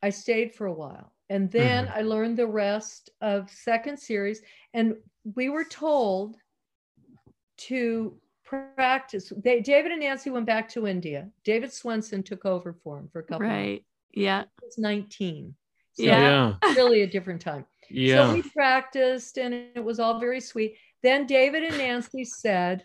I stayed for a while, and then Mm-hmm. I learned the rest of second series, and we were told to practice. They, David and Nancy went back to India. David Swenson took over for him for a couple. Months. Right. Yeah. He was nineteen. So Yeah. Yeah. really a different time. Yeah. So we practiced and it was all very sweet. Then David and Nancy said,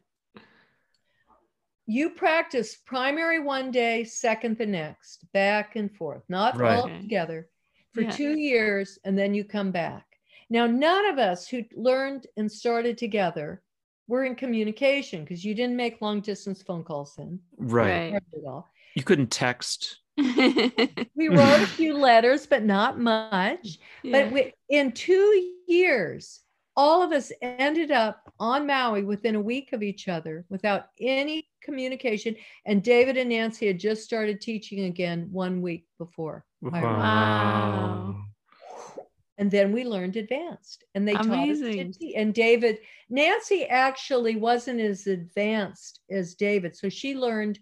You practice primary one day, second the next, back and forth, not Right. all Okay. together for Yeah. two years, and then you come back. Now, none of us who learned and started together were in communication because you didn't make long distance phone calls then right. at all. You couldn't text. We wrote a few letters, but not much. Yeah. But we, in two years, all of us ended up on Maui within a week of each other without any communication. And David and Nancy had just started teaching again one week before. I- Wow. And then we learned advanced, and they Amazing. taught us to. And David, Nancy actually wasn't as advanced as David, so she learned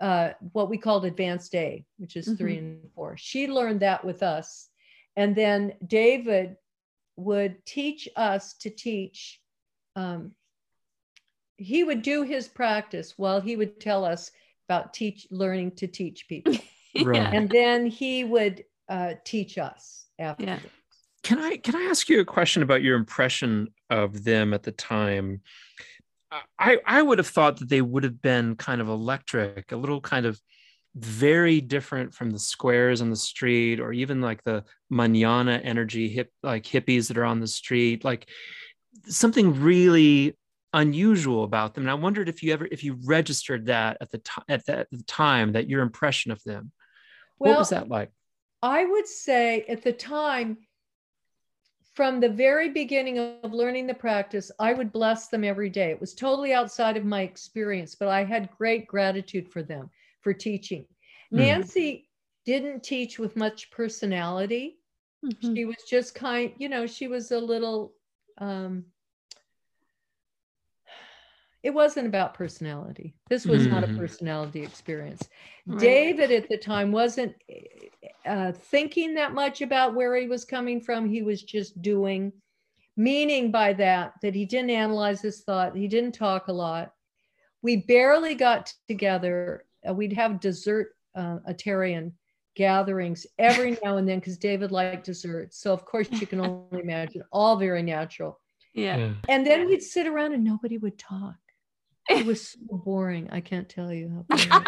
uh, what we called advanced A, which is three and four. She learned that with us, and then David would teach us to teach. Um, he would do his practice while he would tell us about teach learning to teach people, Right. And then he would uh, teach us after. Yeah. Can I can I ask you a question about your impression of them at the time? I I would have thought that they would have been kind of electric, a little kind of very different from the squares on the street, or even like the manana energy hip like hippies that are on the street, like something really unusual about them. And I wondered if you ever if you registered that at the time at that the time that your impression of them. what was that like? I would say at the time, from the very beginning of learning the practice, I would bless them every day. It was totally outside of my experience, but I had great gratitude for them for teaching. Hmm. Nancy didn't teach with much personality. Mhm. She was just kind, you know, she was a little, um, it wasn't about personality. This was not a Mhm. personality experience. Right. David at the time wasn't uh, thinking that much about where he was coming from. He was just doing, meaning by that, that he didn't analyze his thought. He didn't talk a lot. We barely got together. Uh, we'd have dessert uh, Atarian gatherings every now and then because David liked desserts. So, of course, you can only imagine, all very natural. Yeah. And then we'd sit around and nobody would talk. It was so boring. I can't tell you how boring.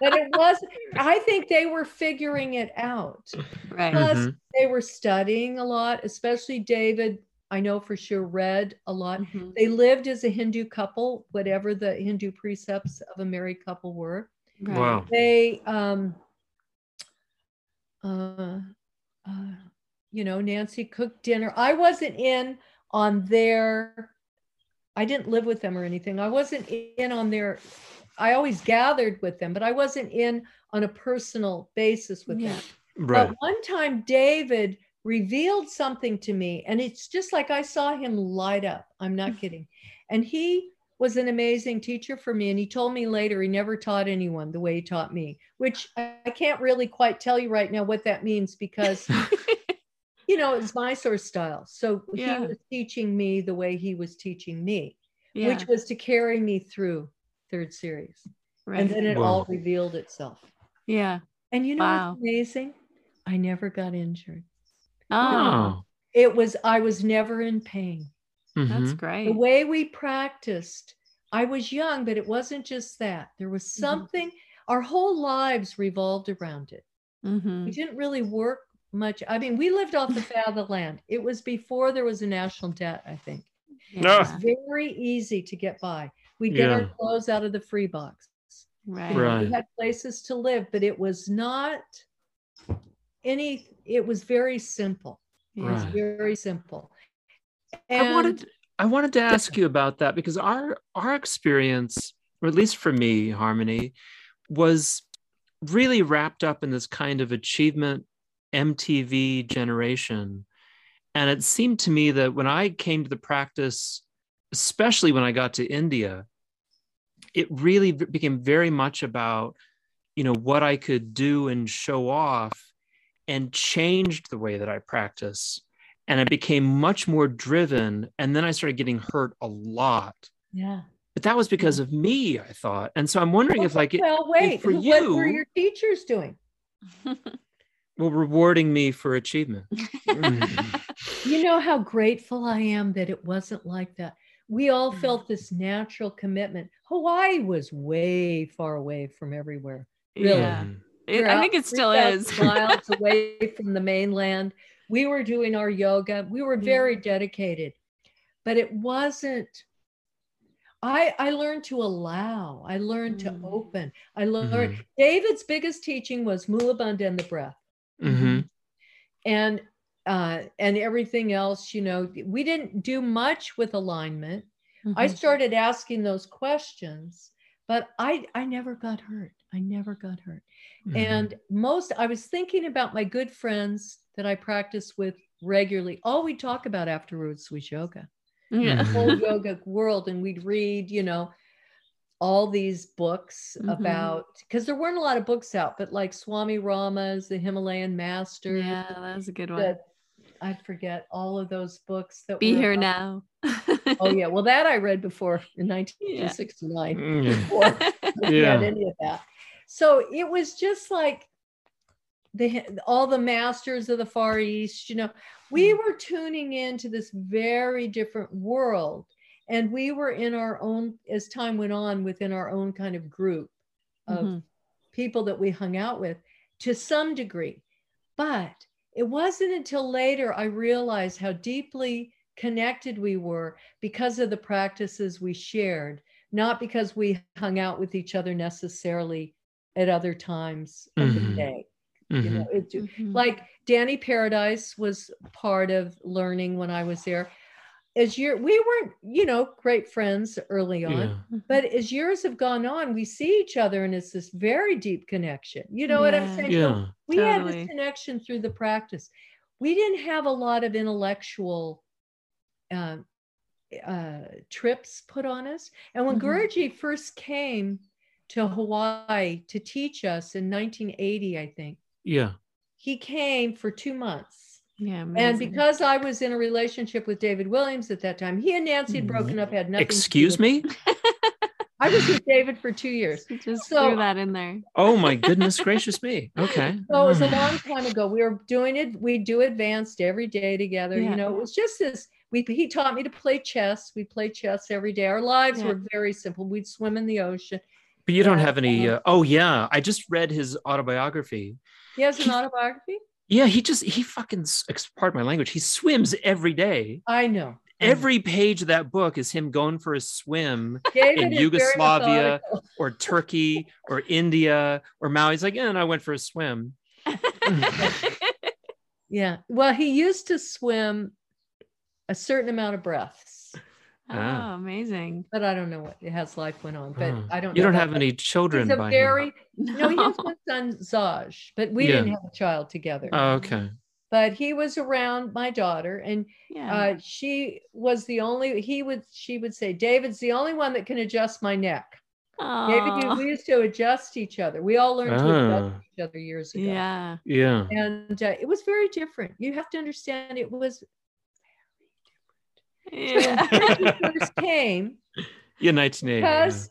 but it was i think they were figuring it out right. Plus, Mhm. they were studying a lot especially david i know for sure read a lot Mhm. they lived as a hindu couple whatever the hindu precepts of a married couple were Right. Wow. they um uh, uh you know nancy cooked dinner i wasn't in on their i didn't live with them or anything. I wasn't in on their i always gathered with them but i wasn't in on a personal basis with Yeah. them Right. but one time david revealed something to me and it's just like i saw him light up. I'm not mm. kidding. And he was an amazing teacher for me and he told me later he never taught anyone the way he taught me which i I can't really quite tell you right now what that means because you know it's my sort of style so Yeah. he was teaching me the way he was teaching me yeah. which was to carry me through third series right. and then it Wow. all revealed itself yeah. and you know Wow. what's amazing i never got injured Oh, it was i was never in pain that's Mhm. the great. way we practiced i was young but it wasn't just that there was Mhm. something our whole lives revolved around it Mhm. we didn't really work much i mean we lived off the fat of the land it was before there was a national debt i think No. Yeah. very easy to get by we get our clothes out of the free box Right. Right. we had places to live but it was not any it was very simple it was very simple I wanted I wanted to ask you about that because our our experience, or at least for me, Harmony, was really wrapped up in this kind of achievement MTV generation. And it seemed to me that when I came to the practice, especially when I got to India, it really became very much about, you know, what I could do and show off and changed the way that I practice and I became much more driven. And then I started getting hurt a lot. yeah But that was because of me, I thought. And so I'm wondering if like well wait for what were your teachers doing well, rewarding me for achievement. Mm. You know how grateful I am that it wasn't like that. We all Mm. felt this natural commitment. Hawaii was way far away from everywhere. Really? Yeah. Mm. It- I think it still 3,000 is. miles away from the mainland. We were doing our yoga. We were very dedicated, but it wasn't. I I learned to allow. I learned to Mm. open. I learned. Mhm. David's biggest teaching was Mula Bandha and the breath Mhm. and uh, and everything else you know we didn't do much with alignment i Mhm. started asking those questions but i i never got hurt i never got hurt Mhm. and most i was thinking about my good friends that i practice with regularly all we talk about afterwards was yoga yeah. the whole yoga world and we'd read you know all these books Mhm. about because there weren't a lot of books out but like swami rama's the himalayan master yeah, that was a good one. that I forget all of those books that Be here about- now. Oh yeah, well that I read before in 1969. Mm. Before Yeah. read any of that. So it was just like the all the masters of the Far East. You know, we Mm. were tuning into this very different world, and we were in our own as time went on within our own kind of group of Mhm. people that we hung out with to some degree. But it wasn't until later I realized how deeply connected we were because of the practices we shared, not because we hung out with each other necessarily at other times of the Mhm. day. You Mhm. know, it, Mhm. like Danny Paradise was part of learning when I was there. As year we weren't, you know, great friends early on. Yeah. But as years have gone on, we see each other and it's this very deep connection. You know what I'm Yeah. saying? So Yeah. we had this connection through the practice. We didn't have a lot of intellectual uh, uh, trips put on us. And when Mhm. Guruji first came to Hawaii to teach us in 1980, I think, Yeah. he came for two months. Yeah, And because I was in a relationship with David Williams at that time, he and Nancy had mm-hmm. broken up, had nothing. Excuse with- me? I was with David for two years. just so- threw that in there. Oh my goodness gracious me. Okay. So it was a mm. long time ago. We were doing it. We do advanced every day together. Yeah. You know, it was just this. We he taught me to play chess. We played chess every day. Our lives Yeah. were very simple. We'd swim in the ocean. But you don't have any uh-huh. uh, oh yeah, I just read his autobiography. He has an autobiography. Yeah, he just he fucking pardon my language. He swims every day. I know. Every page of that book is him going for a swim David in Yugoslavia or Turkey or India or Maui. He's like, yeah, and I went for a swim. Yeah. Well, he used to swim a certain amount of breaths, oh, Ah. amazing. but I don't know what his life went on. But Oh. I don't. You know don't about have any children He's a by very him. no. He has one son, Zaj, but we Yeah. didn't have a child together. Oh, okay. but he was around my daughter, and yeah. uh, she was the only. He would. She would say, "David's the only one that can adjust my neck." David, you- we used to adjust each other. We all learned to adjust Ah. each other years ago. yeah. Yeah. And uh, it was very different. You have to understand it was Yeah. when he first came Yeah, 1980. because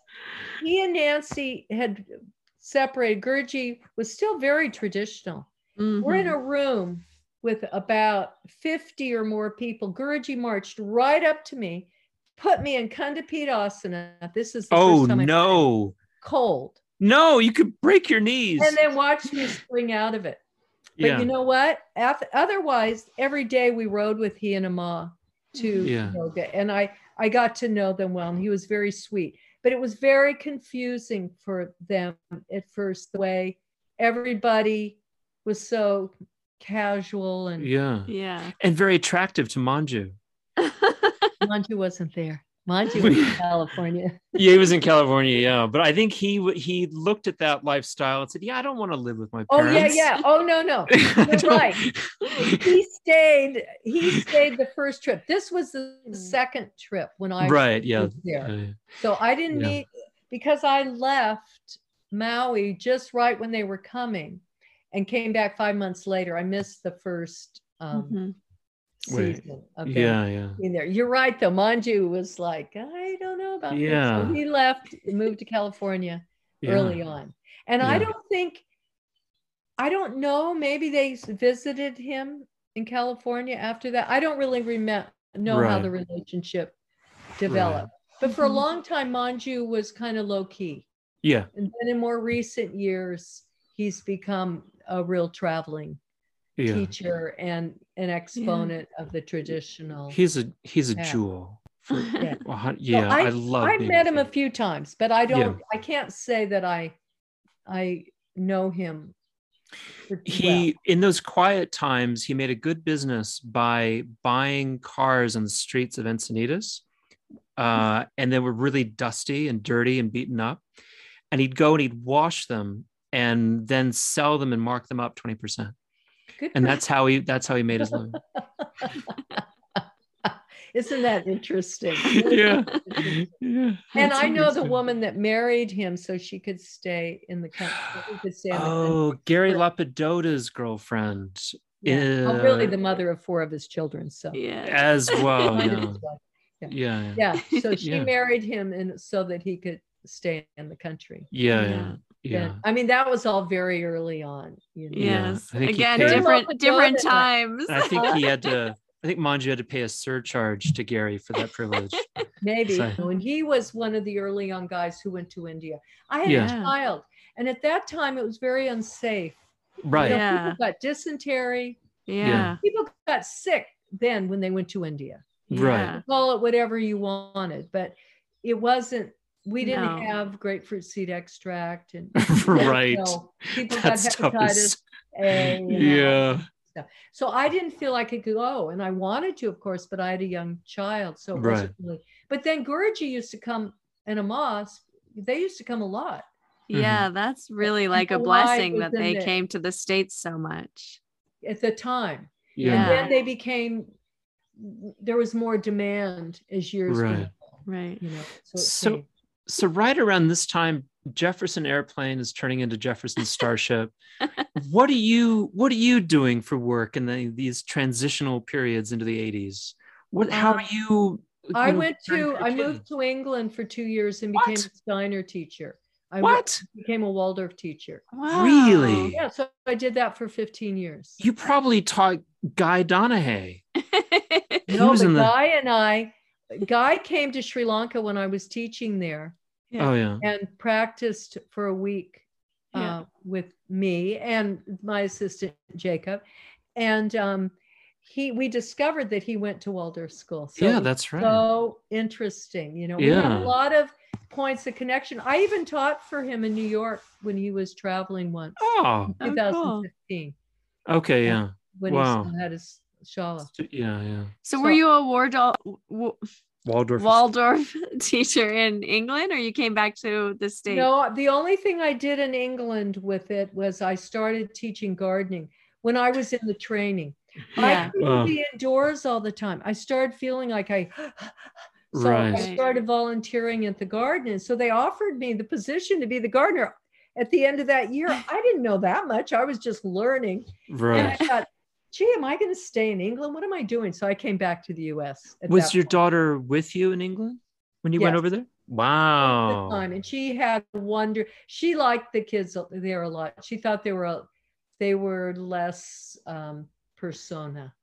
he and Nancy had separated. Guruji was still very traditional. We're in a mm-hmm. room with about 50 or more people. Guruji marched right up to me, put me in Kandapidasana. This is the Oh first time I no. cold. No, you could break your knees. And then watched me spring out of it. But yeah. you know what? Af- Otherwise, every day we rode with he and Amma to Yeah. yoga, and I I got to know them well, and he was very sweet. But it was very confusing for them at first the way everybody was so casual and Yeah. Yeah. And very attractive to Manju. Manju wasn't there. Manju was in California. Yeah, he was in California, yeah. But I think he he looked at that lifestyle and said, "Yeah, I don't want to live with my parents." Oh yeah, yeah. Oh no, no. You're right. He stayed. He stayed the first trip. This was the Mm. second trip when I right, yeah. there. yeah, yeah. So I didn't Yeah. meet because I left Maui just right when they were coming, and came back five months later. I missed the first um, Mhm. Wait. season of them Yeah, yeah. being there. You're right, though. Manju was like, I don't know about this. Yeah. So he left, moved to California yeah. early on. And I don't think, I don't know, maybe they visited him in California after that. I don't really remember know how the relationship developed. But for a Mhm. long time, Manju was kind of low key. Yeah, And then in more recent years, he's become a real traveling yeah. teacher and an exponent of the traditional. He's a he's a Yeah. jewel. For, Yeah. a hun- yeah, I, love. I've met him a few times, but I don't. I can't say that I, I know him. pretty he in those quiet times he made a good business by buying cars on the streets of encinitas uh, and they were really dusty and dirty and beaten up and he'd go and he'd wash them and then sell them and mark them up 20% well. Good and that's how he that's how he made his living Isn't that interesting? yeah yeah And I know the woman that married him so she could stay in the country. Could stay in the country. oh gary Lopedota's girlfriend Yeah. Oh, really? uh, The mother of four of his children. So Yeah. as well Minded yeah his yeah yeah. So she Yeah. married him, and so that he could stay in the country. yeah Yeah. yeah yeah And, I mean, that was all very early on. You know? Yes. I think he Again, paid- different different times. I think he had to. I think Manju had to pay a surcharge to Gary for that privilege. Maybe. So- And he was one of the early young guys who went to India. I had Yeah. a child, and at that time it was very unsafe. You Right. know, Yeah. People got dysentery. Yeah. People got sick then when they went to India. Right. Yeah. Call it whatever you wanted, but it wasn't. We didn't No. have grapefruit seed extract, and right. so people That got stuff hepatitis is. A. and all Yeah. So I didn't feel I could go, and I wanted to, of course, but I had a young child, so it wasn't really. But then Guruji used to come in a mosque. They used to come a lot. Mm-hmm. Yeah, that's really like a blessing that they the- came to the States so much. at the time. Yeah. And then they became. There was more demand as years Right. went on. Right. You know, so, So, changed. So right around this time, Jefferson Airplane is turning into Jefferson Starship. what are you What are you doing for work in the, these transitional periods into the eighties? What? How Um, are you? I went to. I moved to England for two years and became What? a Steiner teacher. I went- What? became a Waldorf teacher. Really? Yeah, so I did that for 15 years. You probably taught Guy Donahaye. No, was but the- Guy and I, Guy came to Sri Lanka when I was teaching there Yeah. Oh yeah. and practiced for a week uh, Yeah. with me and my assistant Jacob, and um, he we discovered that he went to Waldorf school. So yeah, that's right. so interesting. You know, we had a lot of points of connection. I even taught for him in New York when he was traveling once, oh, Oh, cool. 2015, okay, yeah. when Wow. he still had his shala. Yeah, yeah. So So- were you a Waldorf, w- Waldorf. Waldorf teacher in England or you came back to the States? No, the only thing I did in England with it was I started teaching gardening when I was in the training. Yeah. I couldn't Wow. be indoors all the time. I started feeling like I so Right. I started volunteering at the garden. And so they offered me the position to be the gardener at the end of that year. I didn't know that much. I was just learning. And I Right. thought, gee, am I going to stay in England? What am I doing? So I came back to the US. Was your point. daughter with you in England when you went over there? at the Wow. time, and she had wonder. She liked the kids there a lot. She thought they were a- they were less um, persona.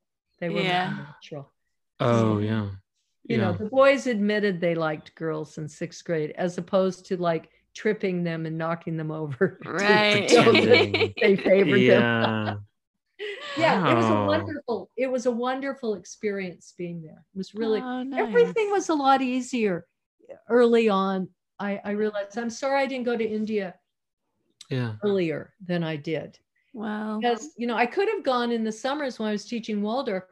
They were Yeah. natural. Oh yeah. You yeah. know, the boys admitted they liked girls in sixth grade, as opposed to like tripping them and knocking them over. Right. show that they favored them. Yeah. Yeah, it was a wonderful. It was a wonderful experience being there. It was really Oh, nice. everything was a lot easier early on. I, I realized I'm sorry I didn't go to India Yeah. earlier than I did Wow. because you know I could have gone in the summers when I was teaching Waldorf,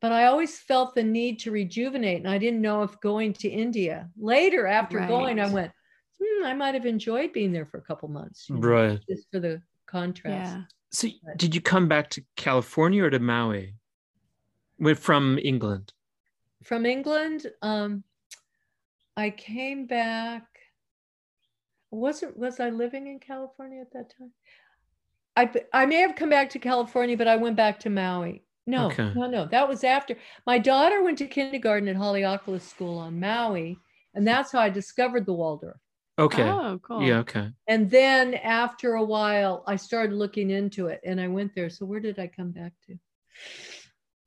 but I always felt the need to rejuvenate, and I didn't know if going to India later after going, I went, hmm, I might have enjoyed being there for a couple months, you know, Right. just for the contrast. So Right. did you come back to California or to Maui? Went from England. From England, um, I came back. Wasn't was I living in California at that time? I I may have come back to California, but I went back to Maui. No, Okay. no, no. That was after my daughter went to kindergarten at Haleakala School on Maui, and that's how I discovered the Waldorf. Okay. Oh, cool. Yeah. Okay. And then after a while, I started looking into it, and I went there. So where did I come back to?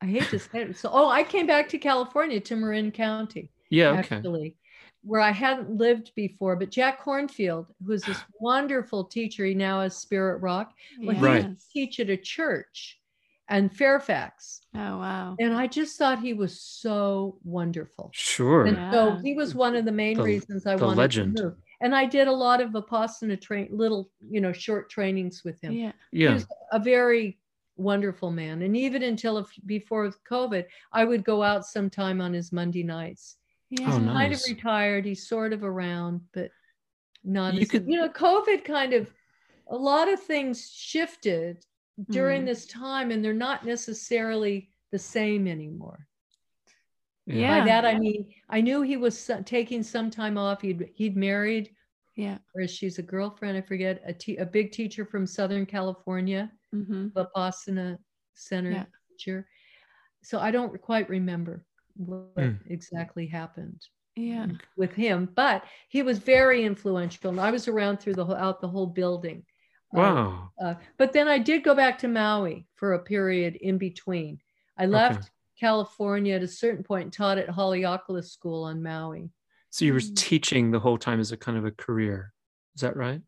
I hate to say it. So oh, I came back to California to Marin County Yeah. Okay. actually, where I hadn't lived before. But Jack Kornfield, who's this wonderful teacher, he now has Spirit Rock. Well, he Right. teach at a church and Fairfax. Oh, wow. And I just thought he was so wonderful. Sure. And so he was one of the main The- reasons I the wanted legend. to move. And I did a lot of Vipassana train, little, you know, short trainings with him. Yeah. He Yeah. was a very wonderful man. And even until a f- before COVID, I would go out sometime on his Monday nights Yeah. Oh, kind of retired. He's sort of around, but not. You as, could- you know, COVID kind of a lot of things shifted during Mm. this time, and they're not necessarily the same anymore. Yeah. By that I mean, I knew he was taking some time off. He'd he'd married, Yeah. or she's a girlfriend. I forget a te- a big teacher from Southern California, Mm-hmm. Vipassana Center Yeah. teacher. So I don't quite remember what Hmm. exactly happened Yeah. with him, but he was very influential. And I was around through the whole out the whole building. Uh, Wow. uh, but then I did go back to Maui for a period in between. I left California at a certain point point, taught at Haleakala School on Maui. So you were Mm. teaching the whole time as a kind of a career. Is that right?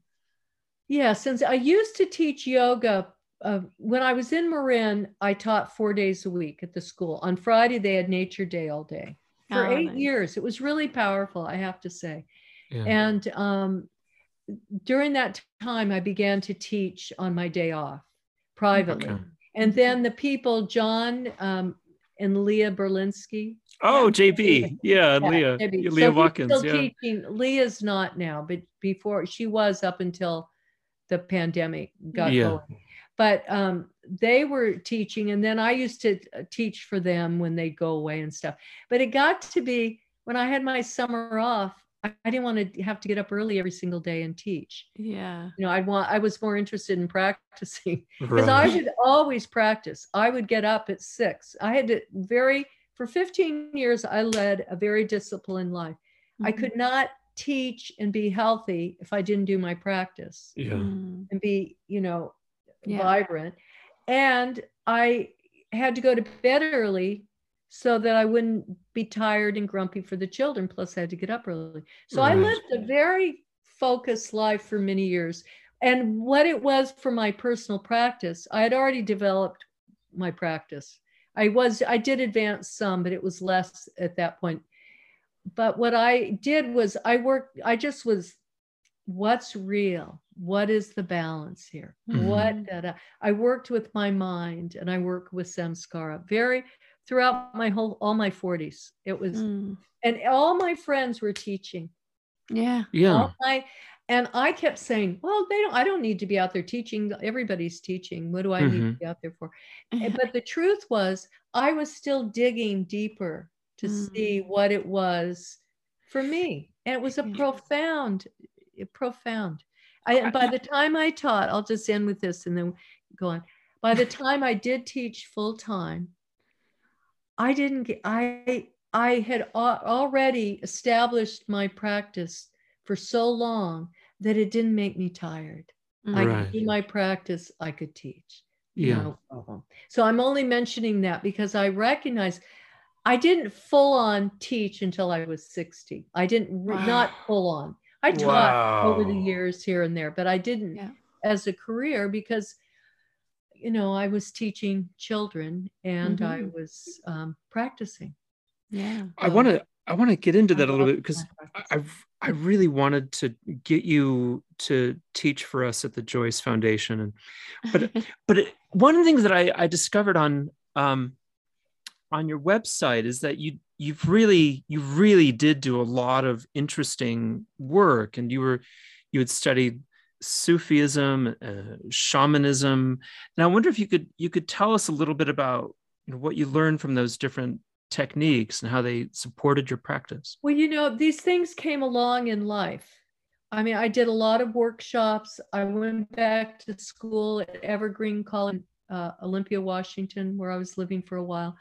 Yeah, since I used to teach yoga uh, when I was in Marin, I taught four days a week at the school. On Friday, they had Nature Day all day for Oh, eight nice. years. It was really powerful, I have to say. Yeah. And um, during that time, I began to teach on my day off privately. Okay. And then the people, John um, and Leah Berlinski. Oh, Yeah. JB. Yeah, Yeah, Leah. maybe. Leah So Watkins. Still Yeah. teaching. Leah's not now, but before she was up until the pandemic got Yeah. going. But um, they were teaching, and then I used to uh, teach for them when they'd go away and stuff. But it got to be when I had my summer off, I, I didn't want to have to get up early every single day and teach. Yeah. You know, I'd want I was more interested in practicing because I Right. would always practice. I would get up at six. I had to very for 15 years. I led a very disciplined life. I Mhm. could not teach and be healthy if I didn't do my practice Yeah. Mm. and be, you know, Yeah. vibrant. And I had to go to bed early so that I wouldn't be tired and grumpy for the children. Plus, I had to get up early. So I lived a very focused life for many years. And what it was for my personal practice, I had already developed my practice. I was, I did advance some, but it was less at that point. But what I did was I worked, I just was, what's real? What is the balance here? Mm-hmm. What da, da. I worked with my mind and I worked with samskara very throughout my whole all my 40s. It was Mm. and all my friends were teaching. Yeah. Yeah. All my, and I kept saying, well, they don't, I don't need to be out there teaching. Everybody's teaching. What do I need to Mhm. be out there for? But the truth was, I was still digging deeper to Mm. see what it was for me. And it was a Yeah. profound, eh, profound. I, and by the time I taught, I'll just end with this and then go on. By the time I did teach full time, I didn't get, I, I had al- already established my practice for so long that it didn't make me tired. I. Right. could do my practice, I could teach. Yeah. No problem. Um, so I'm only mentioning that because I recognize I didn't full on teach until I was 60. I didn't Wow. not full on. I taught over the years here and there, but I didn't Yeah. as a career because you know I was teaching children and I Mhm. was um, practicing. Yeah. I Um, want to I want to get into that a little bit because I- practice. I've I really wanted to get you to teach for us at the Jois Foundation, and but but it, one of the things that I, I discovered on um, on your website is that you you've really you really did do a lot of interesting work, and you were you had studied Sufism, uh, shamanism, and I wonder if you could you could tell us a little bit about you know, what you learned from those different techniques and how they supported your practice? Well, you know, these things came along in life. I mean, I did a lot of workshops. I went back to school at Evergreen College, uh, Olympia, Washington, where I was living for a while.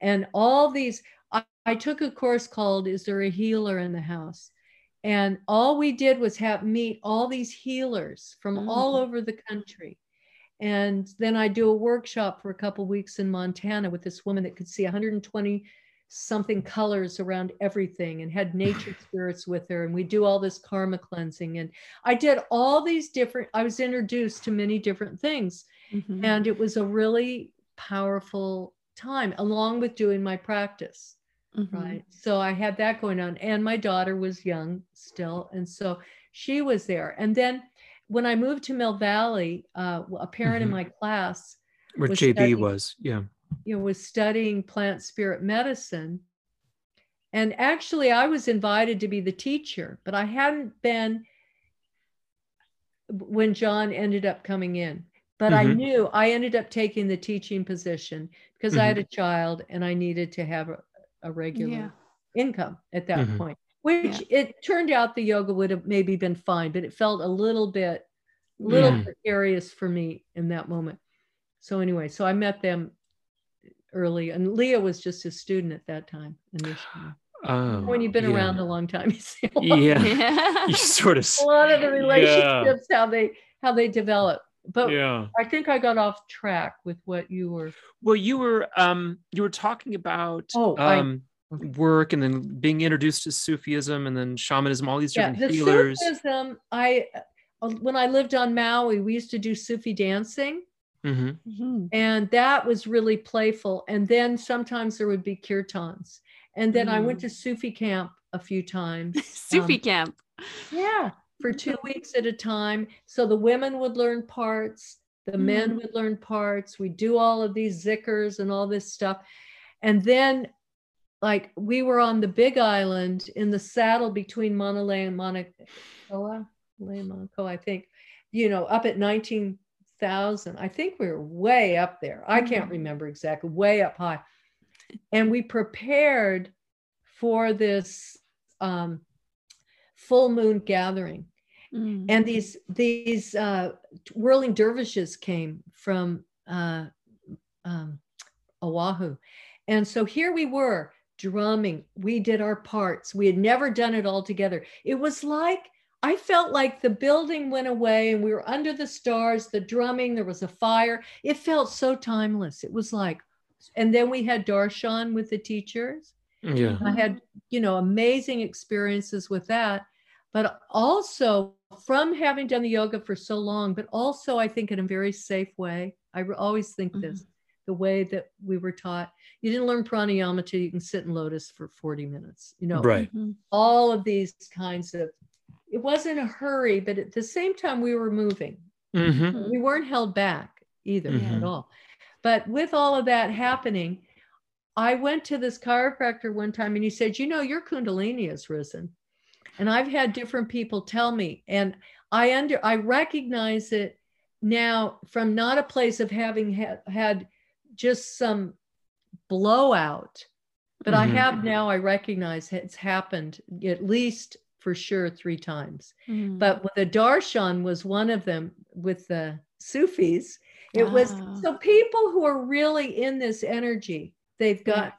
And all these, I, I took a course called Is There a Healer in the House? And all we did was have meet all these healers from mm. all over the country. And then I do a workshop for a couple weeks in Montana with this woman that could see 120 something colors around everything and had nature spirits with her. And we do all this karma cleansing. And I did all these different, I was introduced to many different things. Mm-hmm. And it was a really powerful time along with doing my practice. Mm-hmm. Right. So I had that going on. And my daughter was young still. And so she was there. And then when I moved to Mill Valley, uh, a parent mm-hmm. in my class, where was JB studying, was, yeah, you know, was studying plant spirit medicine, and actually, I was invited to be the teacher, but I hadn't been when John ended up coming in. But mm-hmm. I knew I ended up taking the teaching position because. I had mm-hmm. a child and I needed to have a, a regular yeah. income at that mm-hmm. point which yeah. it turned out the yoga would have maybe been fine, but it felt a little bit, little yeah. precarious for me in that moment. So anyway, so I met them early, and Leah was just a student at that time initially. Oh, when you've been yeah. around a long time, you see a lot, yeah, you sort of a lot of the relationships how they how they develop. But yeah. I think I got off track with what you were. Well, you were um you were talking about oh um work and then being introduced to Sufism and then shamanism, all these different yeah, the healers. Sufism, I uh, when I lived on Maui, we used to do Sufi dancing. Mm-hmm. mm-hmm. And that was really playful. And then sometimes there would be kirtans. And then mm. I went mm. to Sufi camp a few times. Sufi um, camp. Yeah, for two weeks at a time. So the women would learn parts, the mm. men would learn parts. We do all of these zikrs and all this stuff. And then like we were on the big island in the saddle between Mauna Loa and Mauna Kea, Monaco, I think, you know, up at 19,000. I think we were way up there. I can't mm-hmm. remember exactly, way up high. And we prepared for this um, full moon gathering. Mm. And these these uh, whirling dervishes came from uh, um, Oahu, and so here we were drumming. We did our parts. We had never done it all together. It was like, I felt like the building went away and we were under the stars, the drumming, there was a fire. It felt so timeless. It was like, and then we had Darshan with the teachers. Yeah. I had, you know, amazing experiences with that. But also from having done the yoga for so long, but also I think in a very safe way. I always think mm-hmm. this the way that we were taught. You didn't learn pranayama till you can sit in lotus for 40 minutes. You know, right. Mm-hmm. all of these kinds of, it wasn't a hurry, but at the same time, we were moving. Mm-hmm. We weren't held back either mm-hmm. at all. But with all of that happening, I went to this chiropractor one time and he said, You know, your Kundalini has risen. And I've had different people tell me, and I under I recognize it now from not a place of having ha- had just some blowout. But mm-hmm. I have now, I recognize it's happened at least for sure three times. Mm-hmm. But the darshan was one of them with the Sufis. It oh. was ah. so people who are really in this energy, they've got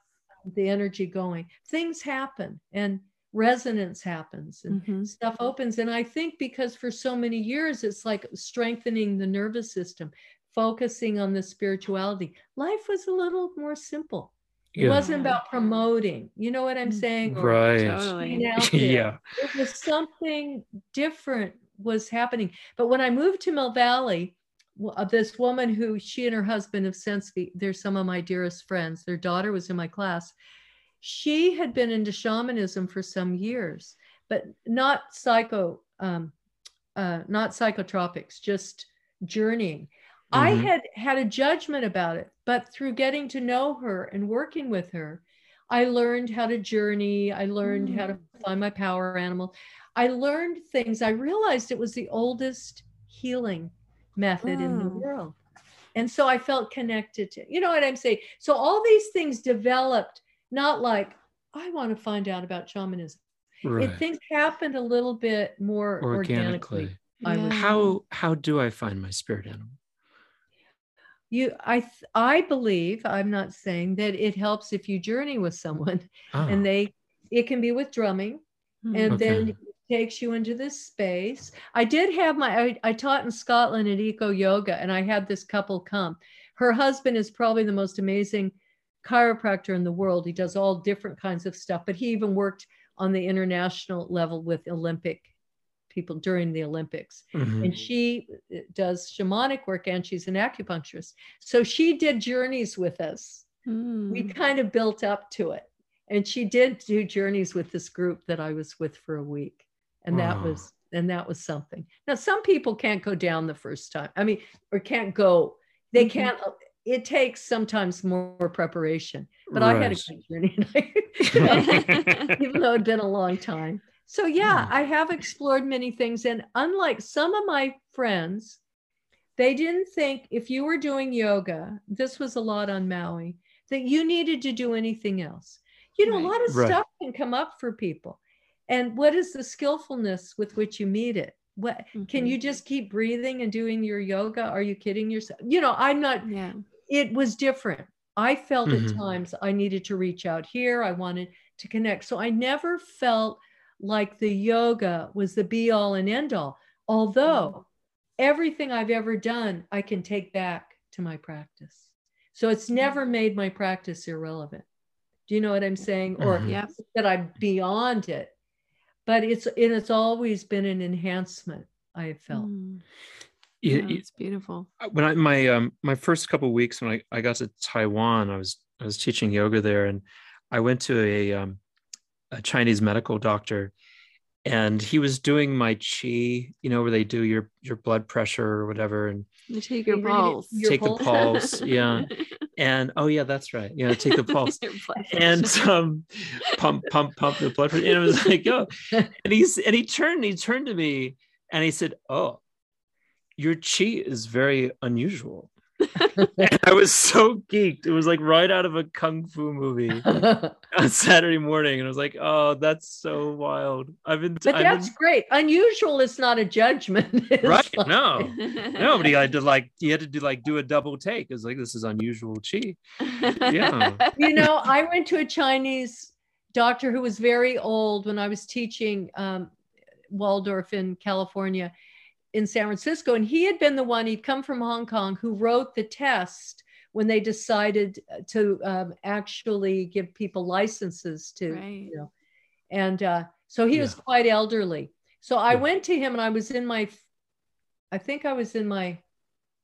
yeah. the energy going. Things happen and resonance happens and mm-hmm. stuff opens. And I think because for so many years, it's like strengthening the nervous system focusing on the spirituality. Life was a little more simple. It wasn't about promoting. You know what I'm mm. saying? Or right. Totally. yeah. It was something different was happening. But when I moved to Mill Valley, uh, this woman who she and her husband have since be, they're some of my dearest friends. Their daughter was in my class. She had been into shamanism for some years, but not psycho, um, uh, not psychotropics, just journeying. I Mhm. had had a judgment about it, but through getting to know her and working with her, I learned how to journey. I learned how to find my power animal. I learned things. I realized it was the oldest healing method in the Mm. world. And so I felt connected to, you know what I'm saying? So all these things developed, not like, I want to find out about shamanism. Right. It things happened a little bit more organically. Organically. I would- How how do I find my spirit animal? You, I, I believe. I'm not saying that it helps if you journey with someone, Ah, and they, it can be with drumming, Mm. and then Okay. it takes you into this space. I did have my, I, I taught in Scotland at Eco Yoga, and I had this couple come. Her husband is probably the most amazing chiropractor in the world. He does all different kinds of stuff, but he even worked on the international level with Olympic people during the Olympics. mhm. And she uh, does shamanic work and she's an acupuncturist. So she did journeys with us. We Mm. kind of built up to it. And she did do journeys with this group that I was with for a week. And that was and that was something. Now some people can't go down the first time. I mean, or can't go. They Mhm. can't it takes sometimes more preparation. But I had a great journey. even though it'd been a long time. So yeah, Hmm. I have explored many things. And unlike some of my friends, they didn't think if you were doing yoga, this was a lot on Maui, that you needed to do anything else. You know, a lot of Right. stuff can come up for people. And what is the skillfulness with which you meet it? What can Mhm. you just keep breathing and doing your yoga? Are you kidding yourself? You know, I'm not Yeah. It was different. I felt Mhm. at times I needed to reach out here. I wanted to connect. So I never felt like the yoga was the be all and end all. Although everything I've ever done, I can take back to my practice. So it's never made my practice irrelevant. Do you know what I'm saying? Or Mhm. Yep. that I'm beyond it. But it's it, it's always been an enhancement, I have felt. Mm. You- Yeah, you- it's beautiful. when I my um my first couple weeks when I, I got to Taiwan, I was I was teaching yoga there, and I went to a um a Chinese medical doctor, and he was doing my chi, you know, where they do your your blood pressure or whatever, and You take your You read it- pulse. your take the pulse, yeah, and oh yeah, that's right, yeah, take the pulse. And um pump pump pump the blood pressure and it was like oh and he's and he turned he turned to me and he said oh your chi is very unusual. I was so geeked. It was like right out of a kung fu movie on saturday morning and i was like oh that's so wild. I've been But I've that's great. Unusual is not a judgment. It's right. like- no. No but he had to like he had to do like do a double take. It was like this is unusual chi Yeah. you know, I went to a Chinese doctor who was very old when I was teaching um, Waldorf in California in San Francisco. And he had been the one, he'd come from Hong Kong, who wrote the test when they decided to um, actually give people licenses to, Right. you know, and uh, so he was quite elderly. So I Yeah. went to him and I was in my, I think I was in my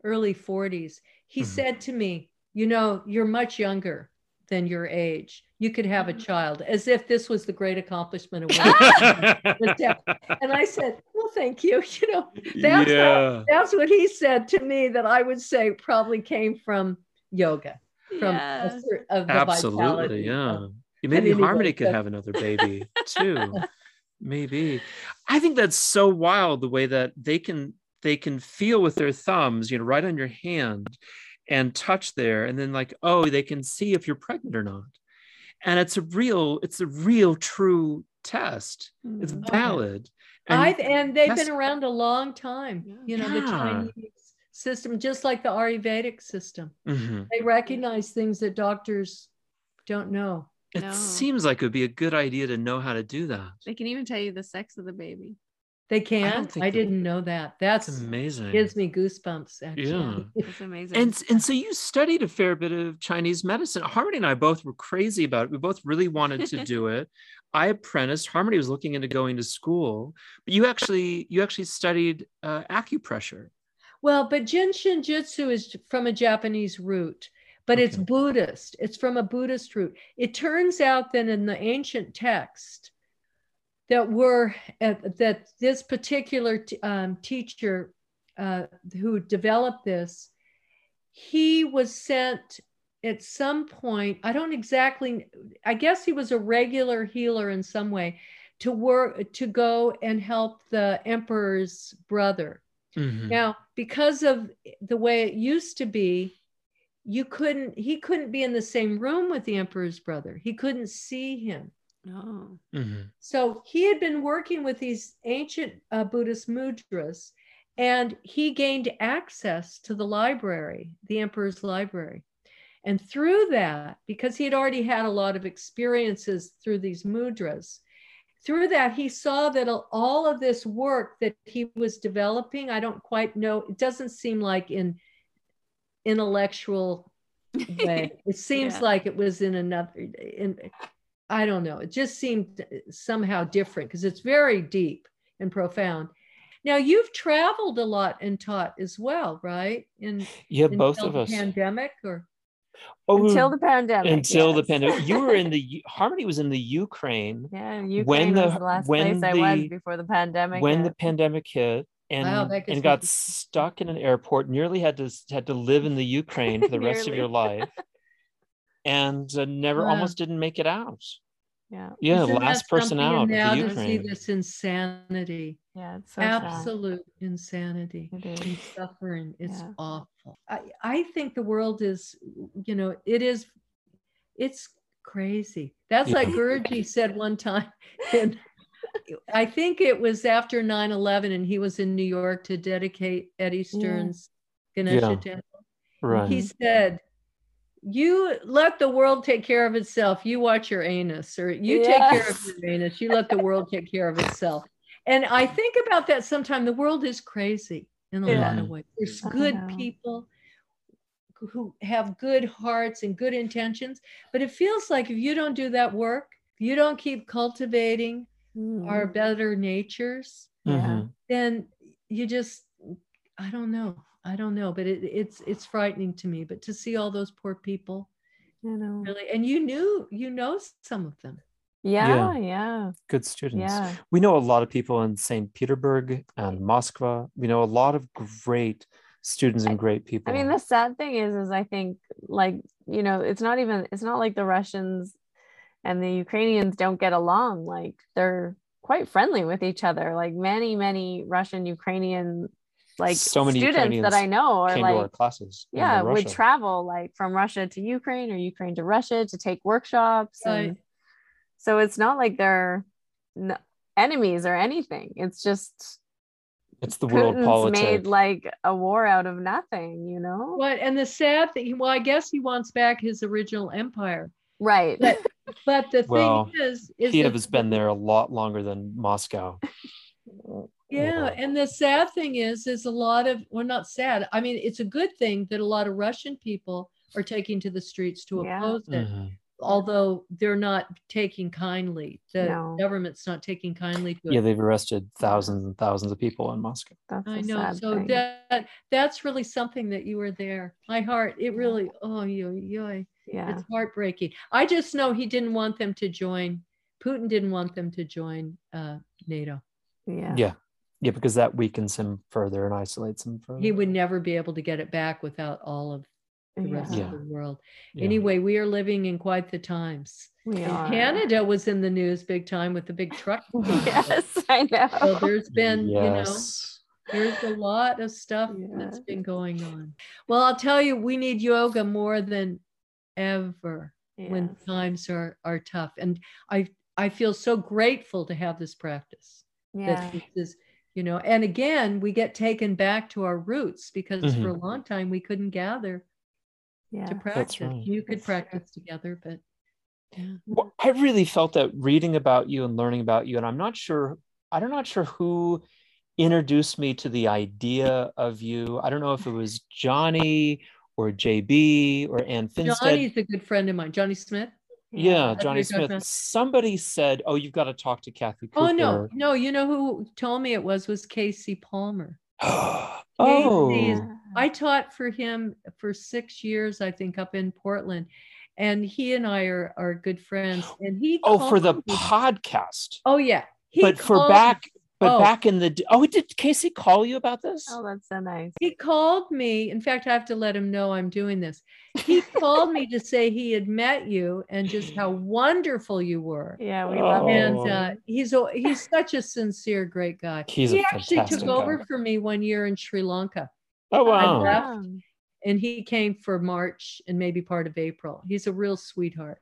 early 40s. He Mhm. said to me, You know, you're much younger than your age. You could have a Mhm. child, as if this was the great accomplishment of women. and I said, Well, thank you. You know, that's, yeah that's what he said to me that I would say probably came from yoga, from a Yes. cer- of the Absolutely, vitality yeah. of- Maybe Harmony could have another baby too. Maybe. I think that's so wild the way that they can they can feel with their thumbs, you know, right on your hand and touch there and then like, oh, they can see if you're pregnant or not. And it's a real, it's a real true test. It's Mm. valid. And I've and they've been around a long time. Yeah. You know, the Chinese system, just like the Ayurvedic system. Mhm. They recognize things that doctors don't know. it No. seems like it would be a good idea to know how to do that. They can even tell you the sex of the baby. They can. think I, didn't know that. That's It's amazing. gives me goosebumps. Actually. Yeah. It's amazing. And and so you studied a fair bit of Chinese medicine. Harmony and I both were crazy about it. We both really wanted to do it. I apprenticed. Harmony was looking into going to school, but you actually you actually studied uh, acupressure. Well, but Jin Shin Jyutsu is from a Japanese root, but it's Buddhist. It's from a Buddhist root. It turns out that in the ancient text, that were uh, that this particular um, teacher uh, who developed this, he was sent at some point. I don't exactly. I guess he was a regular healer in some way to work to go and help the emperor's brother. Mhm. Now, because of the way it used to be, you couldn't. He couldn't be in the same room with the emperor's brother. He couldn't see him. Oh. Mhm. So he had been working with these ancient uh, Buddhist mudras, and he gained access to the library, the emperor's library. And through that, because he had already had a lot of experiences through these mudras, through that, he saw that all of this work that he was developing, I don't quite know, it doesn't seem like in intellectual way. It seems Yeah. like it was in another in I don't know. It just seemed uh, somehow different because it's very deep and profound. Now you've traveled a lot and taught as well, right? In Yeah, both of the us. Pandemic or Oh, Until the pandemic. until the pandemic. You were in the Harmony was in the Ukraine Yeah, Ukraine when the- was the last when place I was before the pandemic. when the hit. pandemic hit and Wow, and got stuck in an airport nearly had to had to live in the ukraine for the rest of your life and uh, never Wow. almost didn't make it out yeah, yeah Isn't last person out And of now the to see ukraine this insanity, yeah, it's so sad. absolute insanity. It and suffering. It's Yeah. awful. I, I think the world is, you know, it is, it's crazy. That's like Yeah. Guruji said one time. And I think it was after 9 11, and he was in New York to dedicate Eddie Stern's Ganesha Yeah. Temple. right He said, you let the world take care of itself. You watch your anus, or you take care of your anus. You let the world take care of itself. And I think about that sometime. The world is crazy in a lot of ways. There's good people who have good hearts and good intentions, but it feels like if you don't do that work, if you don't keep cultivating our Mm, better natures, yeah. Mhm. then you just i don't know i don't know but it, it's it's frightening to me but to see all those poor people I know. really and you knew you know some of them Yeah, yeah, good students yeah. we know a lot of people in st petersburg and moscow we know a lot of great students and great people I mean, the sad thing is, is I think like you know, it's not even it's not like the Russians and the Ukrainians don't get along. Like they're quite friendly with each other. Like many, many Russian Ukrainian like So many students that I know are came to our like classes yeah would travel like from Russia to Ukraine or Ukraine to Russia to take workshops. Right. And so it's not like they're n- enemies or anything. It's just it's the world Putin's politics made like a war out of nothing, you know? what and the sad thing well i guess he wants back his original empire Right. But- but the Well, thing is is Kiev has been there a lot longer than Moscow. yeah and the sad thing is is a lot of well not sad i mean it's a good thing that a lot of russian people are taking to the streets to Yeah. oppose it Mhm. although they're not taking kindly the No. government's not taking kindly to it Yeah, they've arrested thousands and thousands of people in Moscow. That's I a know. So thing. that that's really something that you were there. My heart, it really, oh, yo, yo, yeah. it's heartbreaking. I just know he didn't want them to join. Putin didn't want them to join uh, NATO. Yeah. Yeah. Yeah, because that weakens him further and isolates him further. He would never be able to get it back without all of the rest Yeah. Yeah. of the world. Yeah. Anyway, we are living in quite the times. We And are. Canada was in the news big time with the big truck. yes, I know. So there's been, you know, there's a lot of stuff Yeah. that's been going on. Well, I'll tell you, we need yoga more than ever when times are are tough. And I I feel so grateful to have this practice. yeah. That this is, you know, and again, we get taken back to our roots because for a mm-hmm. long time we couldn't gather yeah. to practice. right. You could That's true. practice together, but yeah. Well, I really felt that reading about you and learning about you, and I'm not sure, I'm not sure who introduced me to the idea of you. I don't know if it was Johnny or JB or Ann Finstead. Johnny's a good friend of mine, Johnny Smith. Yeah, That's Johnny what you're talking Smith. about. Somebody said, "Oh, you've got to talk to Kathy Cooper." Oh no, no, you know who told me it was was Casey Palmer. oh, Casey's- I taught for him for six years, I think, up in Portland, and he and I are are good friends. And he oh, for the me- podcast. oh yeah, He but for back but oh. back in the oh did casey call you about this Oh, that's so nice. He called me. In fact, I have to let him know I'm doing this. He called me to say he had met you and just how wonderful you were. Yeah, we love Oh. it. And uh, he's a, he's such a sincere, great guy. He's he a actually took fantastic over for me one year in Sri Lanka, oh I wow left. and he came for March and maybe part of April. He's a real sweetheart.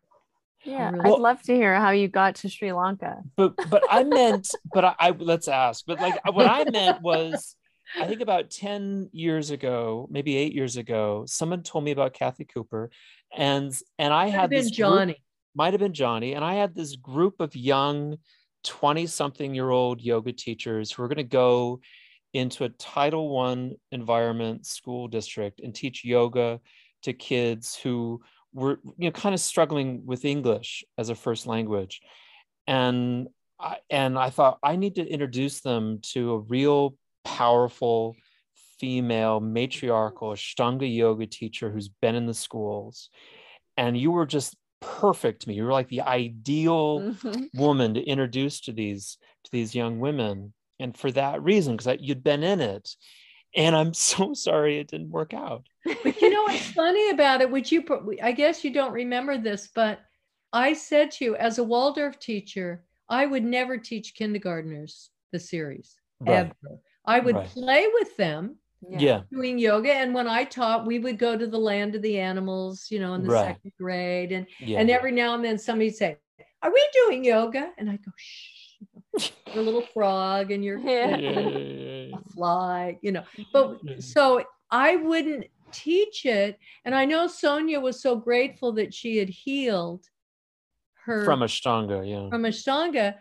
Yeah, really- I'd love to hear how you got to Sri Lanka. but but i meant but I, I let's ask but like what i meant was i think about 10 years ago maybe eight years ago someone told me about kathy cooper and and i Could have had been this group- Johnny. might have been Johnny, and I had this group of young 20 something year old yoga teachers who were going to go into a Title One environment school district and teach yoga to kids who were you know kind of struggling with English as a first language. And I, and I thought I need to introduce them to a real powerful female matriarchal Ashtanga yoga teacher who's been in the schools. And you were just perfect to me. You were like the ideal Mhm. woman to introduce to these to these young women and for that reason because you'd been in it and i'm so sorry it didn't work out know what's funny about it, which you, pro- I guess you don't remember this, but I said to you, as a Waldorf teacher, I would never teach kindergartners the series ever. I would Right. play with them yeah, doing yoga, and when I taught, we would go to the land of the animals, you know, in the Right. second grade, and yeah and every now and then somebody'd say, "Are we doing yoga?" And I go, "Shh." You're a little frog, and you're Yeah. A fly, you know. Mm-hmm. But so I wouldn't teach it. And I know Sonia was so grateful that she had healed her from ashtanga yeah from Ashtanga.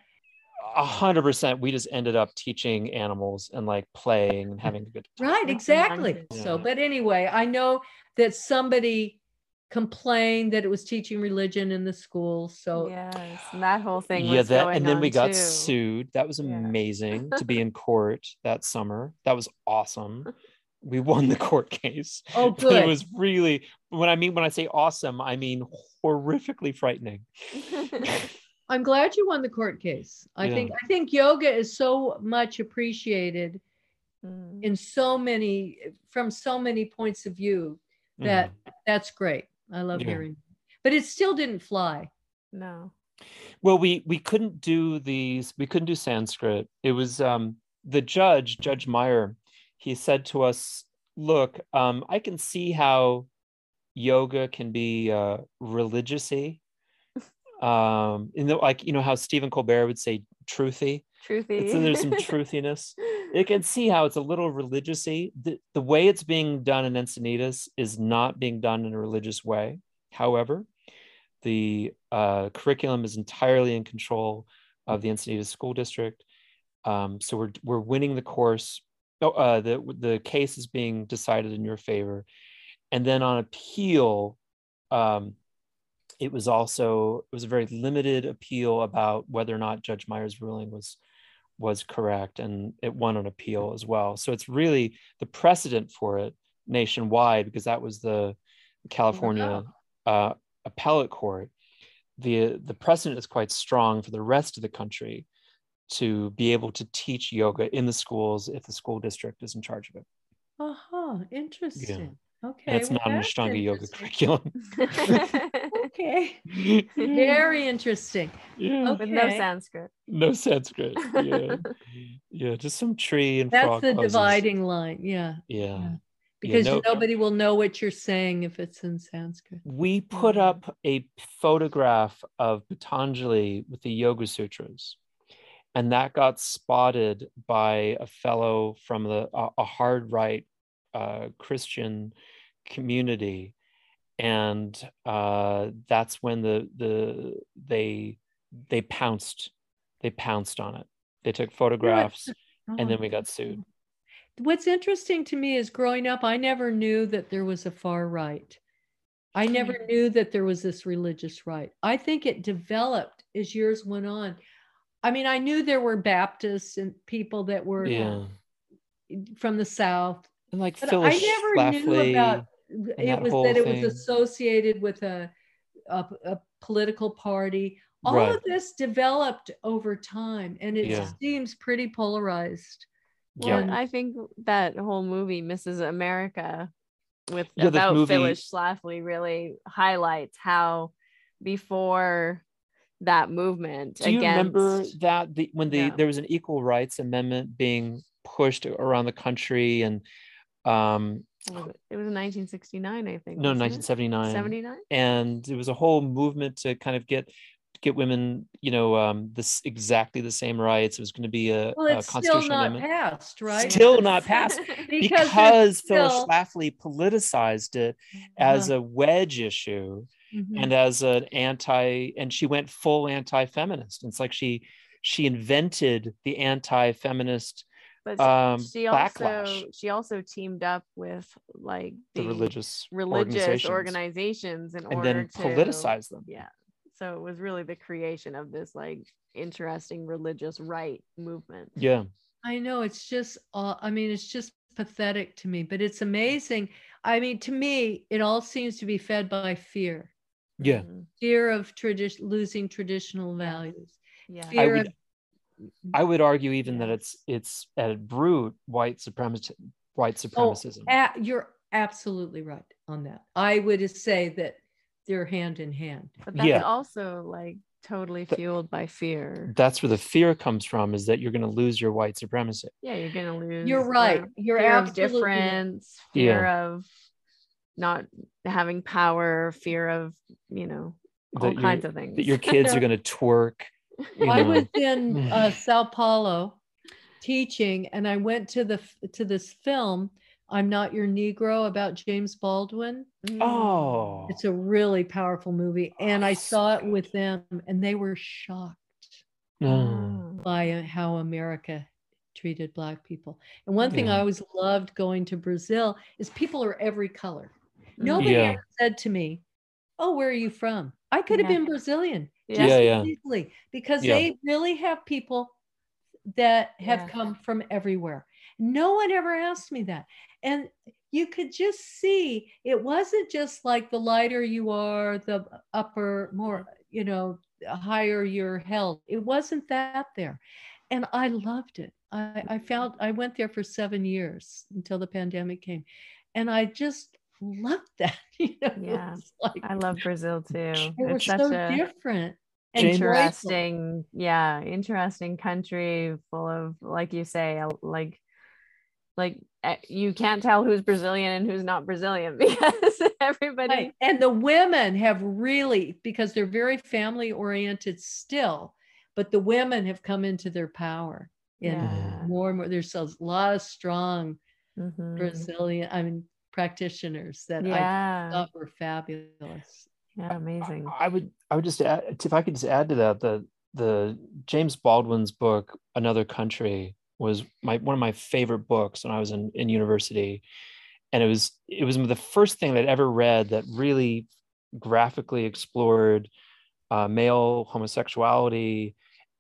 a hundred percent we just ended up teaching animals and like playing and having a good time Right, exactly. amazing. So, but anyway, I know that somebody complained that it was teaching religion in the school. So yes, and that whole thing. yeah was that going and then we on, got too. sued that was Yeah. amazing to be in court that summer that was awesome we won the court case Oh, But good. it was really when i mean when i say awesome i mean horrifically frightening I'm glad you won the court case. I Yeah. think I think yoga is so much appreciated Mm. in so many from so many points of view that that's great. I love Yeah. hearing. But it still didn't fly. no. well we we couldn't do these we couldn't do sanskrit it was um the judge judge meyer he said to us look um i can see how yoga can be uh religiousy. Um in the like you know how stephen colbert would say truthy. Truthy. it's, there's some truthiness. You can see how it's a little religiousy. The, the way it's being done in encinitas is not being done in a religious way. However the uh, curriculum is entirely in control of the encinitas school district. Um, so we're, we're winning the course uh, the, the case is being decided in your favor. And then on appeal um, it was also it was a very limited appeal about whether or not judge meyer's ruling was was correct and it won an appeal as well. So it's really the precedent for it nationwide because that was the california uh, appellate court. The the precedent is quite strong for the rest of the country to be able to teach yoga in the schools if the school district is in charge of it Uh-huh. Interesting. Okay. and it's well, not an that's ashtanga yoga curriculum Okay. Very interesting. yeah With no Sanskrit. no sanskrit yeah yeah just some tree and That's frog the poses. dividing line. Yeah. yeah Because no- nobody will know what you're saying if it's in Sanskrit. we put up a photograph of Patanjali with the Yoga Sutras, and that got spotted by a fellow from the a, a hard right uh, Christian community, and uh, that's when the the they they pounced they pounced on it. They took photographs, and then we got sued. What's interesting to me is growing up, I never knew that there was a far right. I never Hmm. knew that there was this religious right. I think it developed as years went on. I mean, I knew there were Baptists and people that were Yeah, from the South, and like but Phyllis I never knew about it was whole that it was associated with a, a a political party. all Right. of this developed over time and it Yeah. seems pretty polarized. Well, Yeah. I think that whole movie, Mrs. America, with Yeah, about movie- Phyllis Schlafly, really highlights how before that movement Do you against remember that the when the Yeah. there was an equal rights amendment being pushed around the country and um it? It was in 1969, I think. no 1979 79. and it was a whole movement to kind of get get women you know um this exactly the same rights it was going to be a, Well, a it's still constitutional not amendment passed, right? Still not passed. because, because there's Phyllis still- Schlafly politicized it as Uh-huh. a wedge issue Mhm. and as an anti and she went full anti-feminist. It's like she she invented the anti-feminist But um she also backlash she also teamed up with like the religious religious organizations, organizations in and order then to politicize them. Yeah. So it was really the creation of this like interesting religious right movement. Yeah. I know it's just, uh, I mean, it's just pathetic to me, but it's amazing. I mean, to me, it all seems to be fed by fear yeah fear of tradition, losing traditional values, yeah I would, of, I would argue even that it's it's at root white supremacy white oh, supremacism a- you're absolutely right on that. I would say that they're hand in hand. but that's yeah. also like totally The- fueled by fear that's where the fear comes from is that you're going to lose your white supremacy yeah you're gonna lose You're the right. You're fear of absolutely right. difference fear of not having power fear of you know all That kinds of things that your kids are going to twerk I know. was in uh, Sao Paulo teaching, and I went to the to this film. I'm not your Negro about James Baldwin. Oh It's a really powerful movie, and Oh, I so saw it with them, and they were shocked Mm. by how America treated Black people. And one thing Yeah. I always loved going to Brazil is people are every color. Mm-hmm. Nobody Yeah. ever said to me, "Oh, where are you from?" I could have Yeah. been Brazilian Yeah. just Yeah, yeah. easily because Yeah. they really have people that have Yeah. come from everywhere. No one ever asked me that. And you could just see it wasn't just like the lighter you are, the upper, more, you know, higher you're held. It wasn't that there. And I loved it. I, I found I went there for seven years until the pandemic came. And I just loved that. You know, Yeah. like I love Brazil too. they were It's such so a different. interesting, yeah, interesting country full of, like you say, like, like eh, you can't tell who's Brazilian and who's not Brazilian because everybody. Right. And the women have really, because they're very family oriented still, but the women have come into their power. Yeah. more and more, there's a lot of strong Mhm. Brazilian, I mean, practitioners that I thought were fabulous. yeah, amazing. I would I would just add if I could just add to that the the James Baldwin's book Another Country was my one of my favorite books when I was in, in university. And it was it was the first thing that I'd ever read that really graphically explored uh, male homosexuality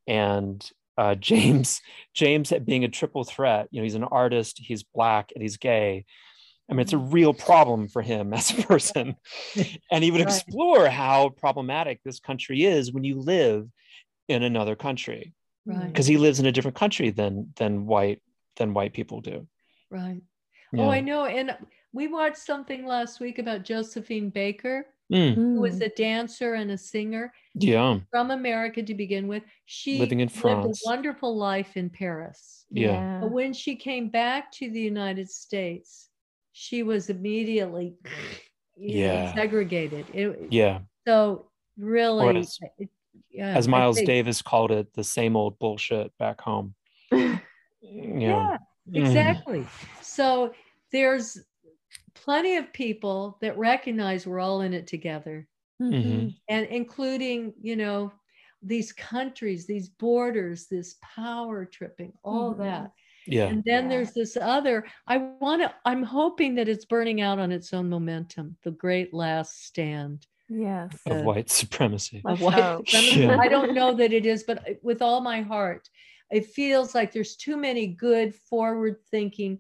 and uh, James James being a triple threat. You know, he's an artist, he's black, and he's gay. I mean, it's a real problem for him as a person. and he would Right. explore how problematic this country is when you live in another country Right. because he lives in a different country than than white than white people do. Right. Yeah. Oh, I know. And we watched something last week about Josephine Baker, Mm, who was Mm. a dancer and a singer yeah. from America to begin with. She Living in lived France. a wonderful life in Paris. Yeah. But when she came back to the United States, she was immediately you know, Yeah. segregated. It, Yeah. So really, as- it- yeah, As Miles think- Davis called it, the same old bullshit back home. Yeah. Yeah, Mm. exactly. So there's plenty of people that recognize we're all in it together. Mhm. and including you know these countries these borders this power tripping all Mhm. that Yeah. and then there's this other i want to i'm hoping that it's burning out on its own momentum the great last stand Yes. Of white supremacy. of white hope. supremacy. Yeah. i don't know that it is but with all my heart it feels like there's too many good forward thinking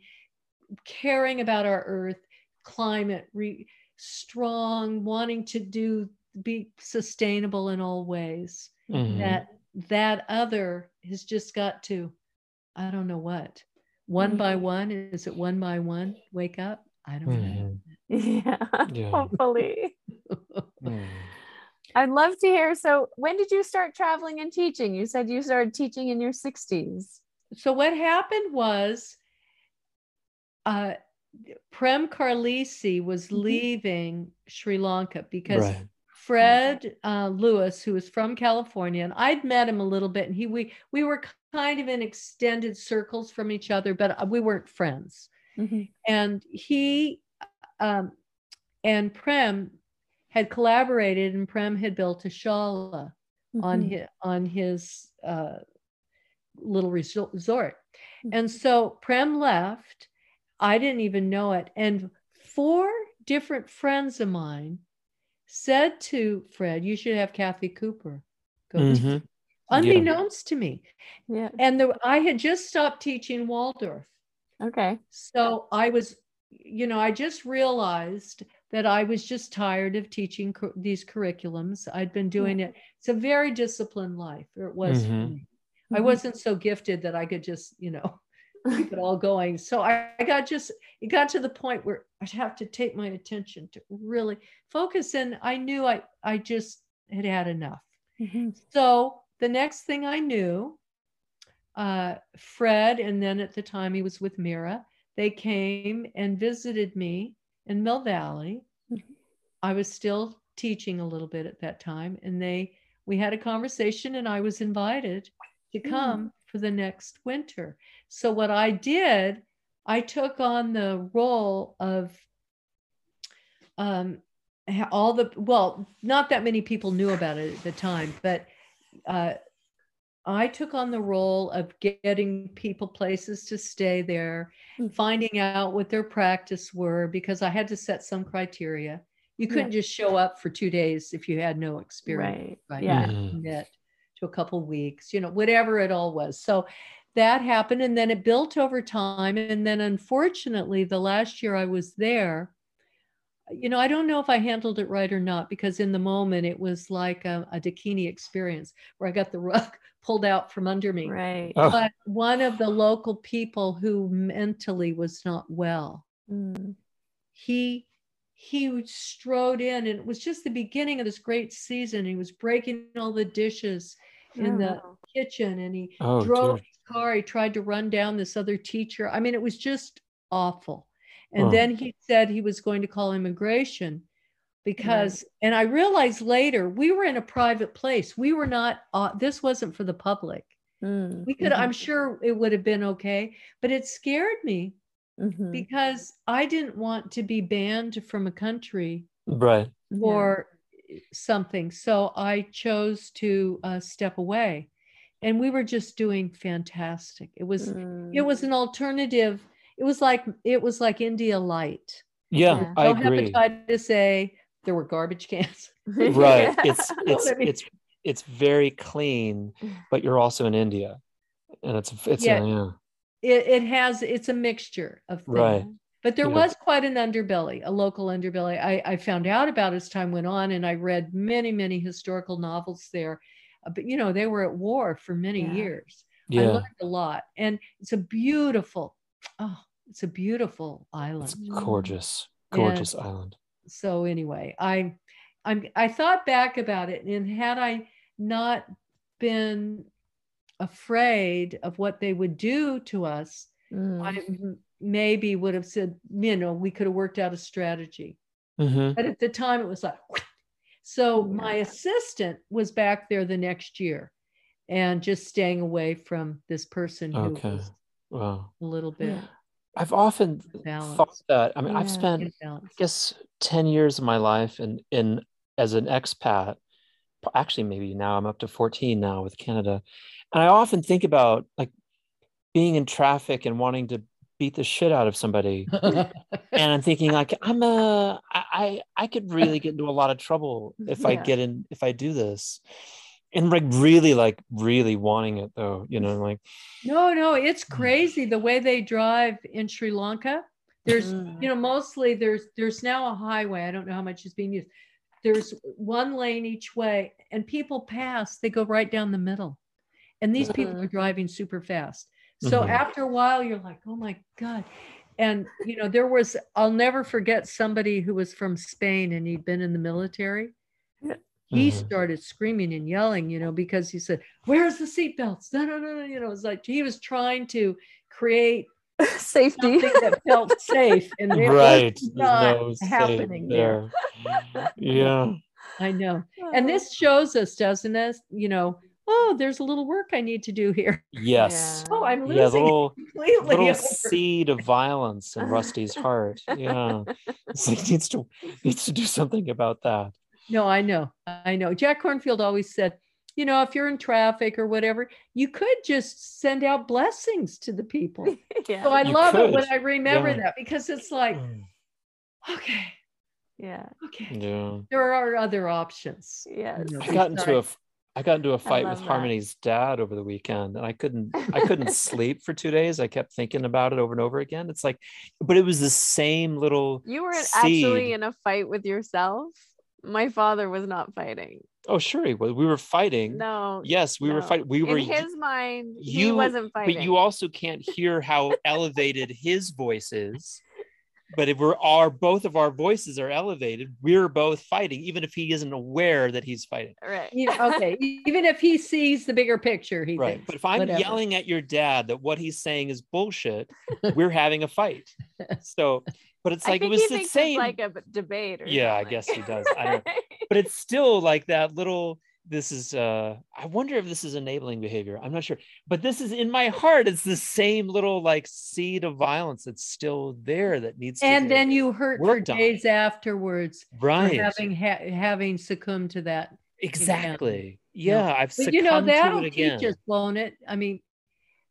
caring about our earth climate re- strong wanting to do be sustainable in all ways Mhm. that that other has just got to i don't know what one by one is it one by one wake up i don't know Mhm. Yeah, Yeah. hopefully. Mm. I'd love to hear. So, when did you start traveling and teaching? You said you started teaching in your 60s. so what happened was uh prem carlisi was Mhm. leaving sri lanka because Right. fred uh, lewis who was from california and i'd met him a little bit and he we we were kind of in extended circles from each other but uh, we weren't friends and he um, and Prem had collaborated, and Prem had built a shala on Mhm. his on his uh, little resor- resort. Mhm. And so Prem left. I didn't even know it, and four different friends of mine said to Fred, "You should have Kathy Cooper." Go teach." Mhm. Unbeknownst to me, Yeah. and the, I had just stopped teaching Waldorf. Okay. So I was, you know, I just realized that I was just tired of teaching these curriculums. I'd been doing it. It's a very disciplined life, or it was for Mhm. me. I Mhm. wasn't so gifted that I could just, you know, keep it all going. So I, I got just, it got to the point where I'd have to take my attention to really focus. And I knew I, I just had had enough. Mhm. So the next thing I knew, uh, Fred, and then at the time he was with Mira, they came and visited me in Mill Valley. Mhm. I was still teaching a little bit at that time, and they we had a conversation, and I was invited to Mm. come for the next winter. So what I did, I took on the role of um, all the well, not that many people knew about it at the time, but uh, I took on the role of getting people places to stay there, Mm. finding out what their practice were, because I had to set some criteria. You couldn't just show up for two days if you had no experience, Right. right? Yeah. Mm-hmm. to a couple weeks, you know, whatever it all was. So that happened, and then it built over time. And then, unfortunately, the last year I was there, you know, I don't know if I handled it right or not because in the moment it was like a, a Dakini experience where I got the rug pulled out from under me. Right. Oh. But one of the local people who mentally was not well, Mm. he he strode in and it was just the beginning of this great season. He was breaking all the dishes in the Oh. kitchen and he Oh, drove dear. his car. He tried to run down this other teacher. I mean, it was just awful. And Oh. then he said he was going to call immigration because, and I realized later we were in a private place. We were not, uh, this wasn't for the public. Mm. We could, Mhm. I'm sure it would have been okay, but it scared me Mhm. because I didn't want to be banned from a country Right. Yeah. or something. So I chose to uh, step away. And we were just doing fantastic. It was it Mm. was an alternative. It was like it was like India Light. Yeah, Yeah. I no agree. hepatitis A. Time to say there were garbage cans. Right. It's know it's what I mean? it's it's very clean, but you're also in India, and it's it's Yeah. yeah. yeah. It, it has it's a mixture of things. Right. But there Yeah. was quite an underbelly, a local underbelly. I, I found out about as time went on, and I read many, many historical novels there. Uh, But you know, they were at war for many Yeah. years. I learned a lot, and it's a beautiful, oh, it's a beautiful island. it's gorgeous, gorgeous And- island. So anyway, I, I'm, I thought back about it, and had I not been afraid of what they would do to us, Mm. I maybe would have said, you know, we could have worked out a strategy. hmm But at the time, it was like, so Yeah. my assistant was back there the next year and just staying away from this person who Okay. was Wow. a little bit I've often Balance. thought that. I mean, Yeah. I've spent, I guess, ten years of my life in in as an expat. Actually, maybe now I'm up to fourteen now with Canada, and I often think about like being in traffic and wanting to beat the shit out of somebody. and I'm thinking like I'm a, I, I could really get into a lot of trouble if I get in if I do this, and like really like really wanting it though, you know, like no, no, it's crazy the way they drive in Sri Lanka. There's, Mm. you know, mostly there's there's now a highway. I don't know how much is being used. there's one lane each way, and people pass, they go right down the middle. And these people Mhm. are driving super fast. So Mhm. after a while, you're like, oh my God. And, you know, there was, I'll never forget somebody who was from Spain and he'd been in the military. He Mhm. started screaming and yelling, you know, because he said, Where's the seatbelts? No, no, no, no. You know, it was like he was trying to create safety that felt safe. And it was right. There's not no happening there. there. yeah. I know. And this shows us, doesn't it? You know, oh, there's a little work I need to do here. Yes. Oh, I'm Yeah, the losing little completely. little over. seed of violence in Rusty's heart. Yeah. It's like needs to needs to do something about that. No, I know. I know. Jack Kornfield always said, you know, if you're in traffic or whatever, you could just send out blessings to the people. yeah. So I You love it when. I remember Yeah. that because it's like, mm. okay, yeah. okay, Yeah. there are other options. Yes. you know, I got into a besides- got into a fight with that. Harmony's dad over the weekend and I couldn't I couldn't sleep for 2 days. I kept thinking about it over and over again. It's like but it was the same little You were actually in a fight with yourself. My father was not fighting. Oh, sure he was. We were fighting. No. Yes, we were fighting. We were in his mind, he wasn't fighting. but you also can't hear how elevated his voice is. But if we're our both of our voices are elevated, we're both fighting, even if he isn't aware that he's fighting. right. You know, okay, even if he sees the bigger picture, he Right. thinks. But if I'm whatever. yelling at your dad that what he's saying is bullshit, we're having a fight. So, but it's I like it was the same. like a debate. Or Yeah, I guess he does. I don't- but it's still like that little this is uh i wonder if this is enabling behavior i'm not sure but this is in my heart it's the same little like seed of violence that's still there that needs to And get then you hurt for worked on. days afterwards for right having ha- having succumbed to that. exactly Yeah. yeah i've But you know, succumbed to that'll it again teach us, won't it? I mean,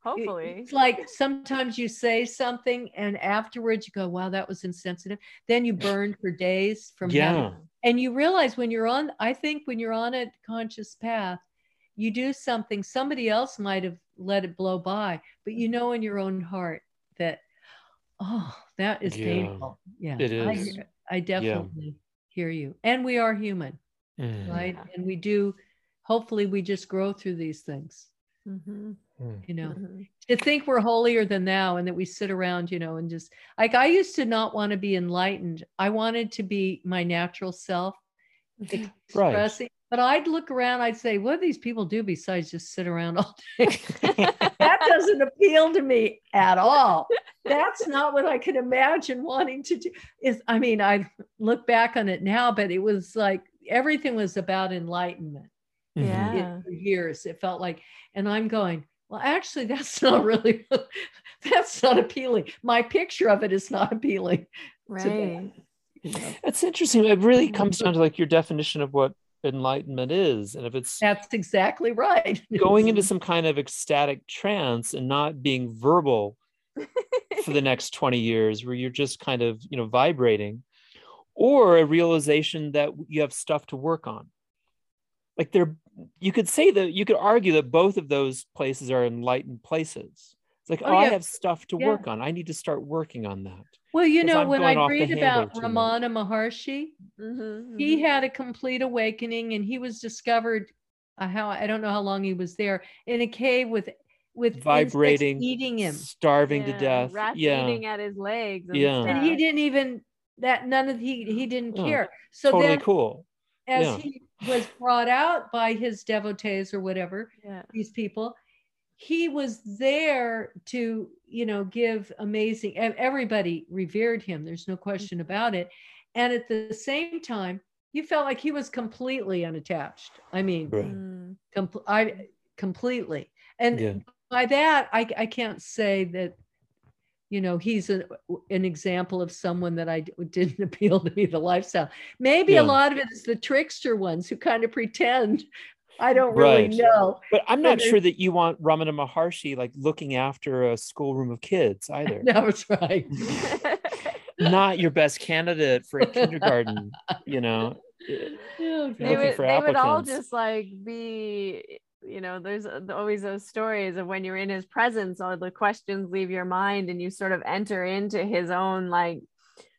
Hopefully. It's like sometimes you say something and afterwards you go, wow, that was insensitive. Then you burn for days from having, yeah and you realize when you're on, I think when you're on a conscious path, you do something somebody else might have let it blow by, but you know in your own heart that, oh, that is Yeah, painful. Yeah. it I, hear- I definitely hear you. And we are human, Mm. right? And we do, hopefully, we just grow through these things, Mhm. Mm. you know Mhm. to think we're holier than thou and that we sit around, you know, and just like I used to not want to be enlightened. I wanted to be my natural self, expressing. But I'd look around, I'd say, what do these people do besides just sit around all day? that doesn't appeal to me at all. That's not what I could imagine wanting to do. Is I mean, I look back on it now, but it was like everything was about enlightenment. Yeah. it, for years. It felt like, and I'm going, well, actually, that's not really, that's not appealing. My picture of it is not appealing. Right. you know. It's interesting. It really mm-hmm. comes down to like your definition of what enlightenment is. And if it's That's exactly right. going into some kind of ecstatic trance and not being verbal for the next 20 years where you're just kind of, you know, vibrating or a realization that you have stuff to work on. Like there you could say that you could argue that both of those places are enlightened places. It's like, Oh, oh, I have stuff to Yeah. work on. I need to start working on that. Well, you know, I'm when I read about too much. Ramana Maharshi, Mhm, he had a complete awakening and he was discovered uh, how I don't know how long he was there in a cave with with insects Vibrating, eating him. starving to death. Rats yeah. eating at his legs. And, Yeah. And he didn't even that none of he he didn't Oh, care. So totally then cool. as Yeah. he was brought out by his devotees or whatever, Yeah. these people, he was there to, you know, give amazing, ev- everybody revered him. There's no question Mm-hmm. about it. And at the same time, you felt like he was completely unattached. I mean, Right. Mm. compl- I completely. And Yeah. by that, I, I can't say that, you know, he's a, an example of someone that i didn't appeal to me, the lifestyle. Maybe Yeah. a lot of it is the trickster ones who kind of pretend. I don't really Right. know. But I'm not sure that you want Ramana Maharshi like looking after a schoolroom of kids either. No, it's right. Not your best candidate for a kindergarten, you know. Oh, they would, they would all just like be you know there's uh, always those stories of when you're in his presence all the questions leave your mind and you sort of enter into his own like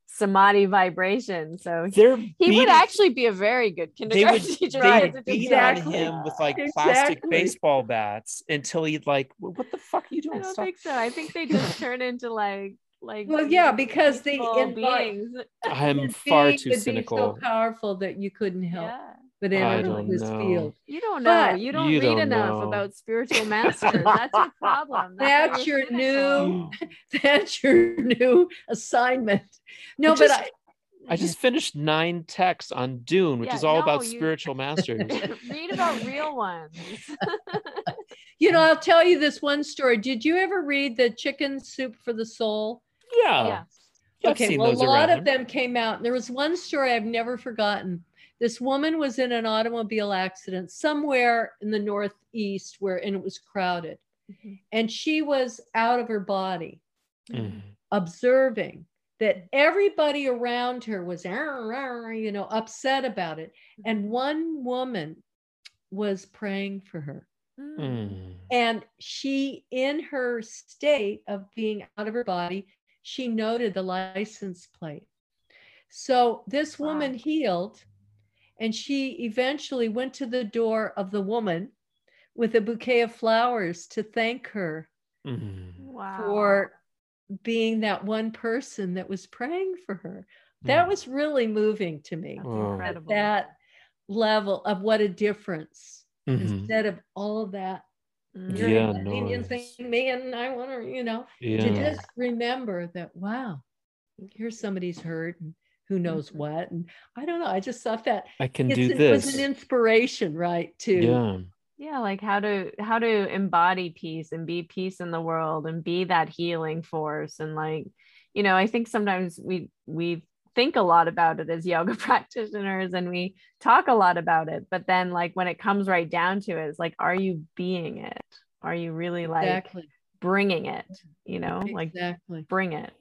samadhi vibration. So he, They're he beating- would actually be a very good they kindergarten would, teacher. they would beat exactly. on him with like plastic Exactly. baseball bats until he'd like, "Wh- what the fuck are you doing I don't Stop." think so. I think they just turn into like like Well, yeah, because they peaceful invite- beings. I'm And far too would be cynical. so powerful that you couldn't help Yeah. But I enter don't this know. field. You don't know. But- you don't You read don't enough know. about spiritual masters. That's your problem. why That's your cynical. new- That's your new assignment. No, It but I, I just finished nine texts on Dune, which Yeah, is all no, about you- spiritual masters. read about real ones. you know, I'll tell you this one story. Did you ever read the Chicken Soup for the Soul? yeah. yeah. Okay, well, a lot around. of them came out. And there was one story I've never forgotten. This woman was in an automobile accident somewhere in the Northeast where, and it was crowded. Mhm. And she was out of her body, Mm. observing that everybody around her was, "Arr, arr," you know, upset about it. And one woman was praying for her. Mm. And she, in her state of being out of her body, she noted the license plate. So this Wow. woman healed, and she eventually went to the door of the woman with a bouquet of flowers to thank her Mm. Wow. for being that one person that was praying for her. That Mm. was really moving to me. That's incredible. That level of what a difference Mhm. instead of all of that Mm. you're Yeah, inconveniencing noise. me and I want to, you know, to just remember that, wow, here's somebody's hurt and who knows Mhm. what. And I don't know. I just thought that I can it's do an- it was an inspiration, right? To Yeah. yeah like how to how to embody peace and be peace in the world and be that healing force and like you know i think sometimes we we think a lot about it as yoga practitioners and we talk a lot about it but then like when it comes right down to it it's like are you being it are you really like exactly, bringing it you know like bring it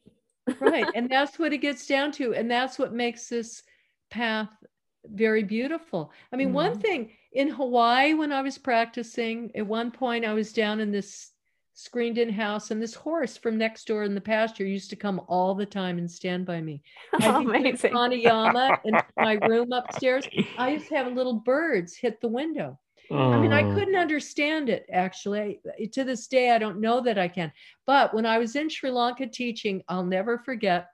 right. And that's what it gets down to. And that's what makes this path very beautiful. I mean, one Mhm. thing in Hawaii, when I was practicing, at one point I was down in this screened in house, and this horse from next door in the pasture used to come all the time and stand by me. I amazing pranayama in my room upstairs. I used to have little birds hit the window. I mean, I Oh. couldn't understand it actually. I- To this day, I don't know that I can. But when I was in Sri Lanka teaching, I'll never forget.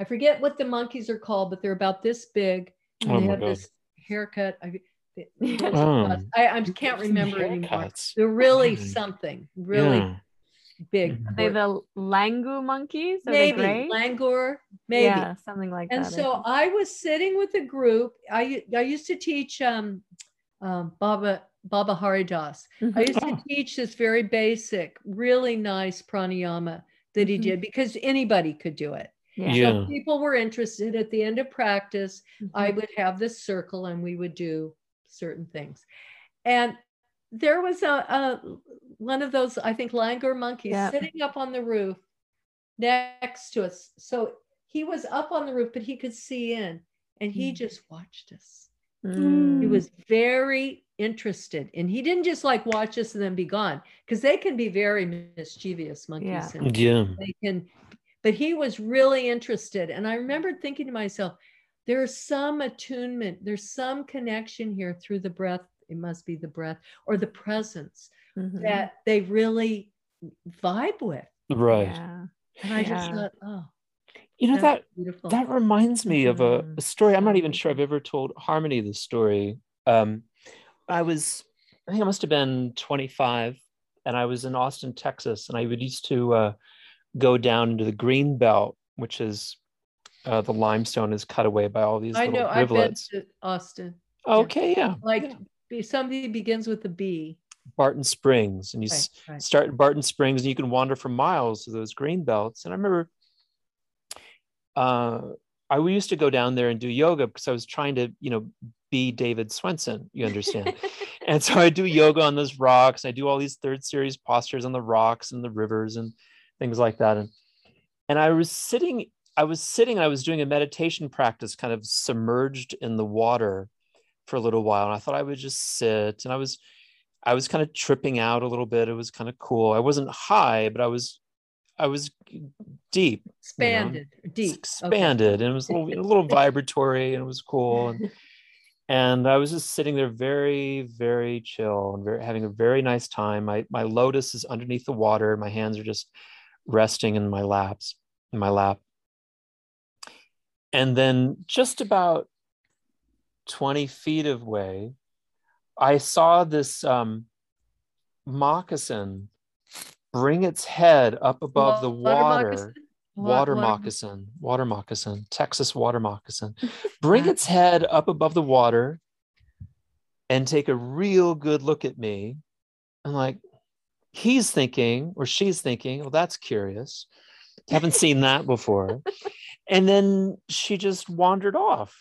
I forget what the monkeys are called, but they're about this big. And Oh they have God. this haircut. I, they- Oh. I, I can't remember anymore. Haircuts. They're really Mm. something, really Yeah. big. Are they the langur monkeys Are maybe langur, maybe. yeah something like and that And so think. I was sitting with a group. I I used to teach um, um, Baba Baba Haridas. I used to Oh. teach this very basic, really nice pranayama that he Mhm. did because anybody could do it. yeah, Yeah. So if people were interested at the end of practice. I Mhm. would have this circle and we would do certain things. And there was a, a one of those, I think, langur monkeys Yeah. sitting up on the roof next to us. So he was up on the roof, but he could see in and he Mm. just watched us. He Mm. was very interested and he didn't just like watch us and then be gone because they can be very mischievous monkeys. Yeah. and Yeah. they can but he was really interested and i remembered thinking to myself there's some attunement there's some connection here through the breath it must be the breath or the presence Mhm. that they really vibe with Right. yeah. and i just thought oh You know that's that beautiful that reminds me of a, Mhm. a story. I'm not even sure I've ever told Harmony this story. Um, I was, I think I must have been 25, and I was in Austin, Texas, and I would used to uh, go down into the green belt, which is uh, the limestone is cut away by all these i little know i've been rivulets. to austin Okay, yeah, like yeah. be- somebody begins with a b Barton Springs, and you right, right. start in Barton Springs, and you can wander for miles to those green belts. And I remember, uh, I we used to go down there and do yoga because I was trying to, you know, be David Swenson. You understand? and so I do yoga on those rocks. I do all these third series postures on the rocks and the rivers and things like that. And and I was sitting, I was sitting, I was doing a meditation practice, kind of submerged in the water for a little while. And I thought I would just sit. And I was, I was kind of tripping out a little bit. It was kind of cool. I wasn't high, but I was, I was deep, expanded, deep, expanded, okay. and it was a little, a little vibratory, and it was cool. And, and I was just sitting there, very, very chill, and very, having a very nice time. My my lotus is underneath the water. My hands are just resting in my laps, in my lap. And then, just about twenty feet away, I saw this um, moccasin bring its head up above the water. Moccasin? Water, water moccasin, water moccasin, Texas water moccasin. Bring its head up above the water and take a real good look at me. I'm like, he's thinking, or she's thinking, well, that's curious. Haven't seen that before. and then she just wandered off.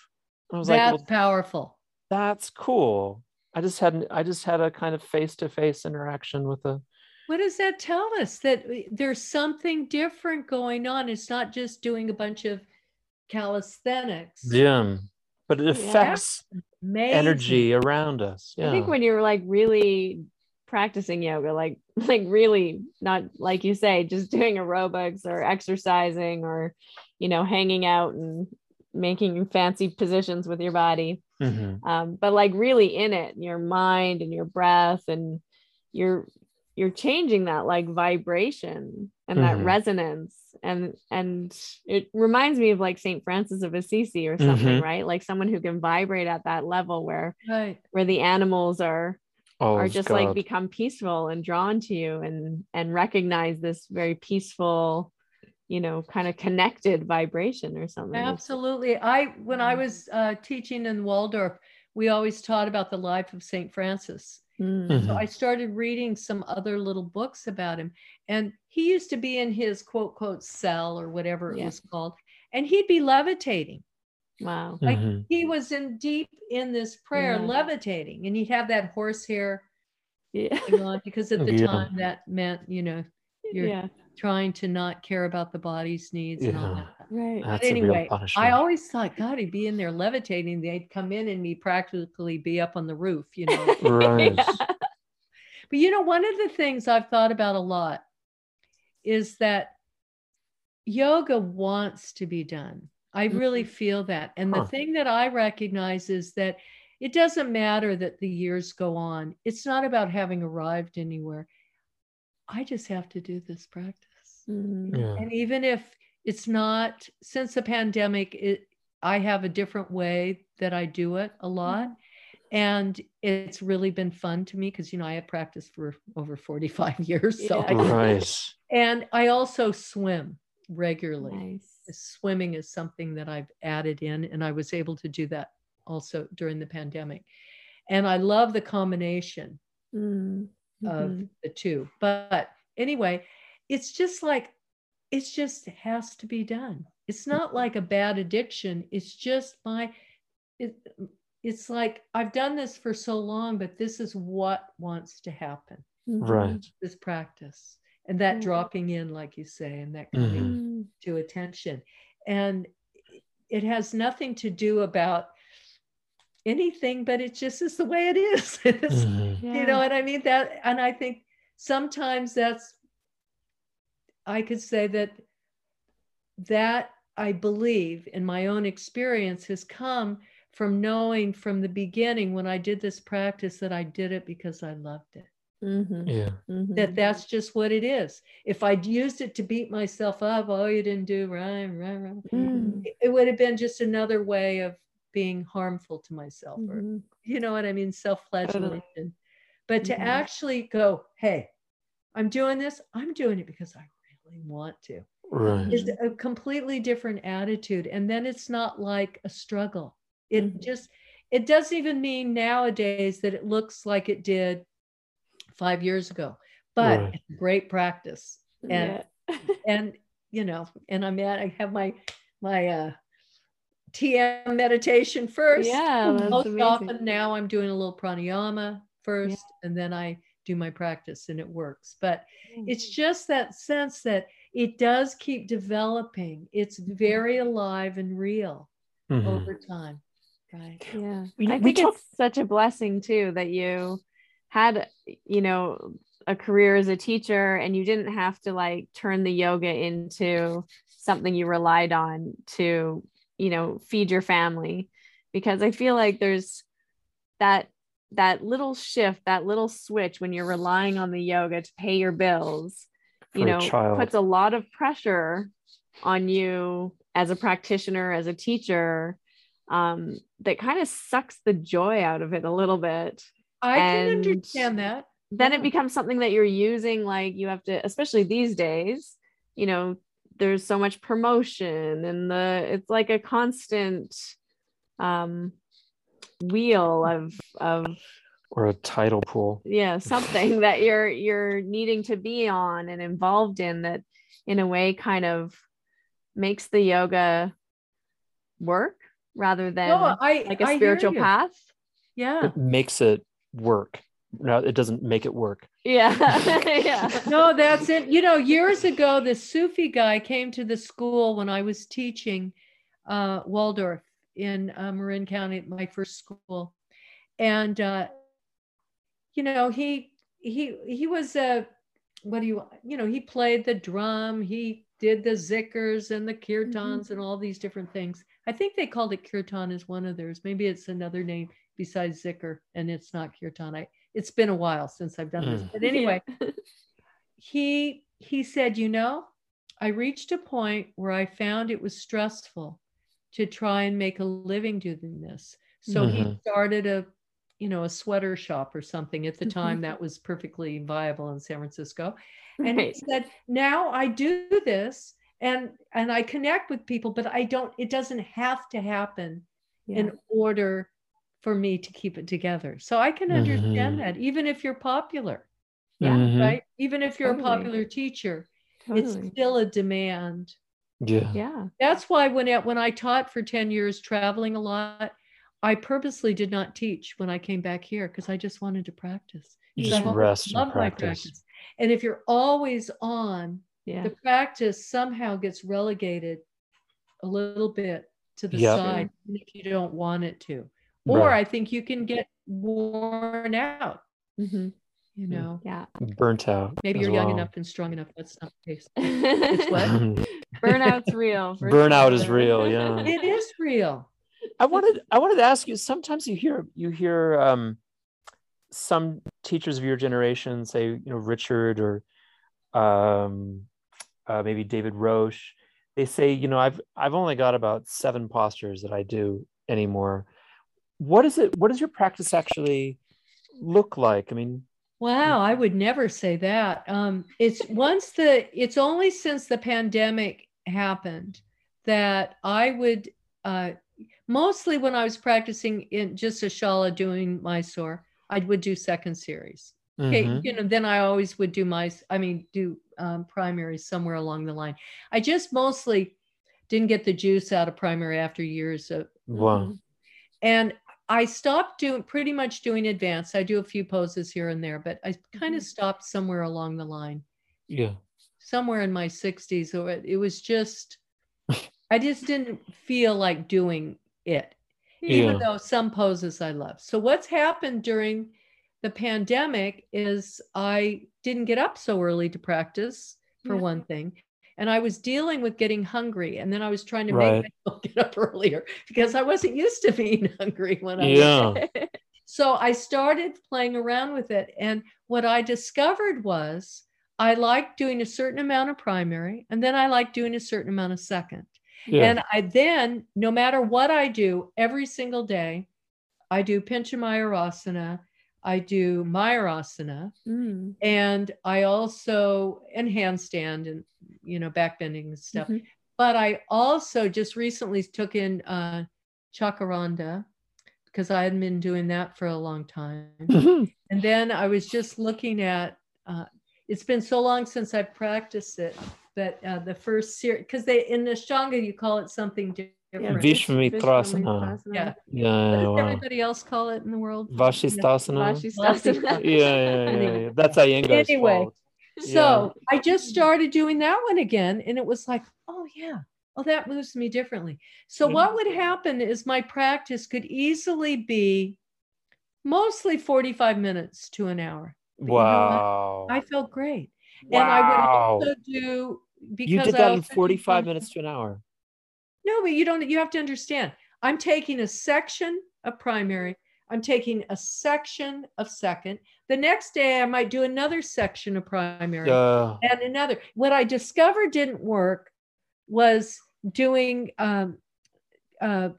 I was that's like, well, powerful. That's cool. I just had I just had a kind of face to face interaction with a what does that tell us? That uh, there's something different going on. It's not just doing a bunch of calisthenics. Yeah. But it affects yeah. energy around us. Yeah. I think when you're like really practicing yoga, like like really not like you say, just doing aerobics or exercising or you know, hanging out and making fancy positions with your body. Mm-hmm. Um, but like really in it, your mind and your breath and you're you're changing that like vibration and mm-hmm. that resonance and and it reminds me of like Saint Francis of Assisi or something mm-hmm. right like someone who can vibrate at that level where right. where the animals are oh, are just God. like become peaceful and drawn to you and and recognize this very peaceful you know kind of connected vibration or something absolutely i when i was uh, teaching in waldorf we always taught about the life of saint francis Mm-hmm. So I started reading some other little books about him. And he used to be in his quote, quote, cell or whatever it yeah. was called, and he'd be levitating. Wow. Like mm-hmm. he was in deep in this prayer, yeah. levitating, and he'd have that horsehair yeah. on because at the yeah. time that meant, you know, you're yeah. trying to not care about the body's needs and all that. Right. That's but anyway, I always thought, God, he'd be in there levitating. They'd come in and me practically be up on the roof, you know. right. yeah. But you know, one of the things I've thought about a lot is that yoga wants to be done. I really mm-hmm. feel that. And huh. the thing that I recognize is that it doesn't matter that the years go on. It's not about having arrived anywhere. I just have to do this practice. Mm-hmm. Yeah. And even if it's not since the pandemic it i have a different way that i do it a lot mm-hmm. and it's really been fun to me because you know i have practiced for over 45 years so yeah. right and i also swim regularly nice. swimming is something that i've added in and i was able to do that also during the pandemic and i love the combination mm-hmm. of the two but anyway it's just like it just has to be done. It's not like a bad addiction. It's just my, it, it's like I've done this for so long, but this is what wants to happen. Mm-hmm. Right. This practice and that mm-hmm. dropping in, like you say, and that coming mm-hmm. to attention. And it has nothing to do about anything, but it just is the way it is. mm-hmm. yeah. You know what I mean? That, and I think sometimes that's I could say that that I believe in my own experience has come from knowing from the beginning when I did this practice that I did it because I loved it. Mm-hmm. Yeah. Mm-hmm. That that's just what it is. If I'd used it to beat myself up, oh, you didn't do right, right, right, mm. it would have been just another way of being harmful to myself, mm-hmm. or you know what I mean, self-flagellation. But to mm-hmm. actually go, hey, I'm doing this. I'm doing it because I really want to. Right. Is a completely different attitude. And then it's not like a struggle. It mm-hmm. just, it doesn't even mean nowadays that it looks like it did five years ago, but right. great practice. And, yeah. and, you know, and I'm at, I have my, my, uh, TM meditation first. Yeah. Most amazing. often now I'm doing a little pranayama first, yeah. and then I do my practice and it works. But it's mm-hmm. just that sense that it does keep developing. It's mm-hmm. very alive and real mm-hmm. over time. Right. Yeah. We, I think talk- it's such a blessing too that you had, you know, a career as a teacher and you didn't have to like turn the yoga into something you relied on to you know feed your family because i feel like there's that that little shift that little switch when you're relying on the yoga to pay your bills you know puts a lot of pressure on you as a practitioner as a teacher um, that kind of sucks the joy out of it a little bit. I and can understand that. then yeah. it becomes something that you're using like you have to especially these days you know there's so much promotion and the it's like a constant um wheel of of or a tidal pool. Yeah something that you're you're needing to be on and involved in that in a way kind of makes the yoga work rather than no, I, like a I spiritual path. Yeah. It makes it work. No it doesn't make it work. Yeah. Yeah. No that's it. You know years ago the sufi guy came to the school when i was teaching uh, waldorf in uh, marin county my first school and uh, you know he he he was a what do you you know he played the drum he did the zikrs and the kirtans mm-hmm. and all these different things i think they called it kirtan as one of theirs maybe it's another name besides zikr and it's not kirtan I, it's been a while since I've done this. Mm. But anyway, he he said, you know, I reached a point where I found it was stressful to try and make a living doing this. So mm-hmm. he started a you know a sweater shop or something at the time that was perfectly viable in San Francisco. And right. he said, now I do this and and I connect with people, but I don't, it doesn't have to happen yeah. in order for me to keep it together. So I can understand mm-hmm. that, even if you're popular. Yeah. Mm-hmm. Right. Even if you're totally. a popular teacher, totally. it's still a demand. Yeah. Yeah. That's why when it, when I taught for 10 years traveling a lot, I purposely did not teach when I came back here because I just wanted to practice. You just rest and practice. practice. And if you're always on, yeah. the practice somehow gets relegated a little bit to the yep. side if you don't want it to or right. I think you can get worn out. Mm-hmm. You know, yeah, burnt out. Maybe you're well. young enough and strong enough. That's not the case. it's what? Burnout's real. Burnout sure. is real. Yeah, it is real. I wanted I wanted to ask you. Sometimes you hear you hear um, some teachers of your generation say, you know, Richard or um, uh, maybe David Roche. They say, you know, I've I've only got about seven postures that I do anymore what is it what does your practice actually look like i mean wow i would never say that. Um, it's once the it's only since the pandemic happened that i would uh, mostly when i was practicing in just a shala doing mysore i would do second series. Okay mm-hmm. you know then i always would do my i mean do um, primary somewhere along the line. I just mostly didn't get the juice out of primary after years of wow. and I stopped doing pretty much doing advanced. I do a few poses here and there, but I kind of mm-hmm. stopped somewhere along the line. Yeah. Somewhere in my 60s, or it, it was just, I just didn't feel like doing it, even yeah. though some poses I love. So, what's happened during the pandemic is I didn't get up so early to practice, for yeah. one thing and I was dealing with getting hungry, and then I was trying to right. make myself get up earlier because I wasn't used to being hungry when I yeah. was. so I started playing around with it, and what I discovered was I like doing a certain amount of primary, and then I like doing a certain amount of second. Yeah. And I then, no matter what I do, every single day, I do Pincha Mayurasana I do Mayurasana, mm. and I also and handstand and you know backbending and stuff. Mm-hmm. But I also just recently took in uh, Chakaranda because I hadn't been doing that for a long time. Mm-hmm. And then I was just looking at. Uh, it's been so long since I've practiced it, but uh, the first series because they in the Ashtanga you call it something different yeah, Vishwamitrasana. Yeah. Yeah. What does everybody else call it in the world? Vashisthasana. Vashisthasana. yeah, yeah, yeah, yeah. That's Iyengar's anyway, fault. So yeah. I just started doing that one again, and it was like, oh yeah, oh that moves me differently. So yeah. what would happen is my practice could easily be mostly 45 minutes to an hour. But you know? Wow. I felt great. wow. And I would also do because you did I that in 45 minutes to an hour. No, but you don't, you have to understand. I'm taking a section of primary, I'm taking a section of second. The next day, I might do another section of primary Uh, and another. What I discovered didn't work was doing um, uh,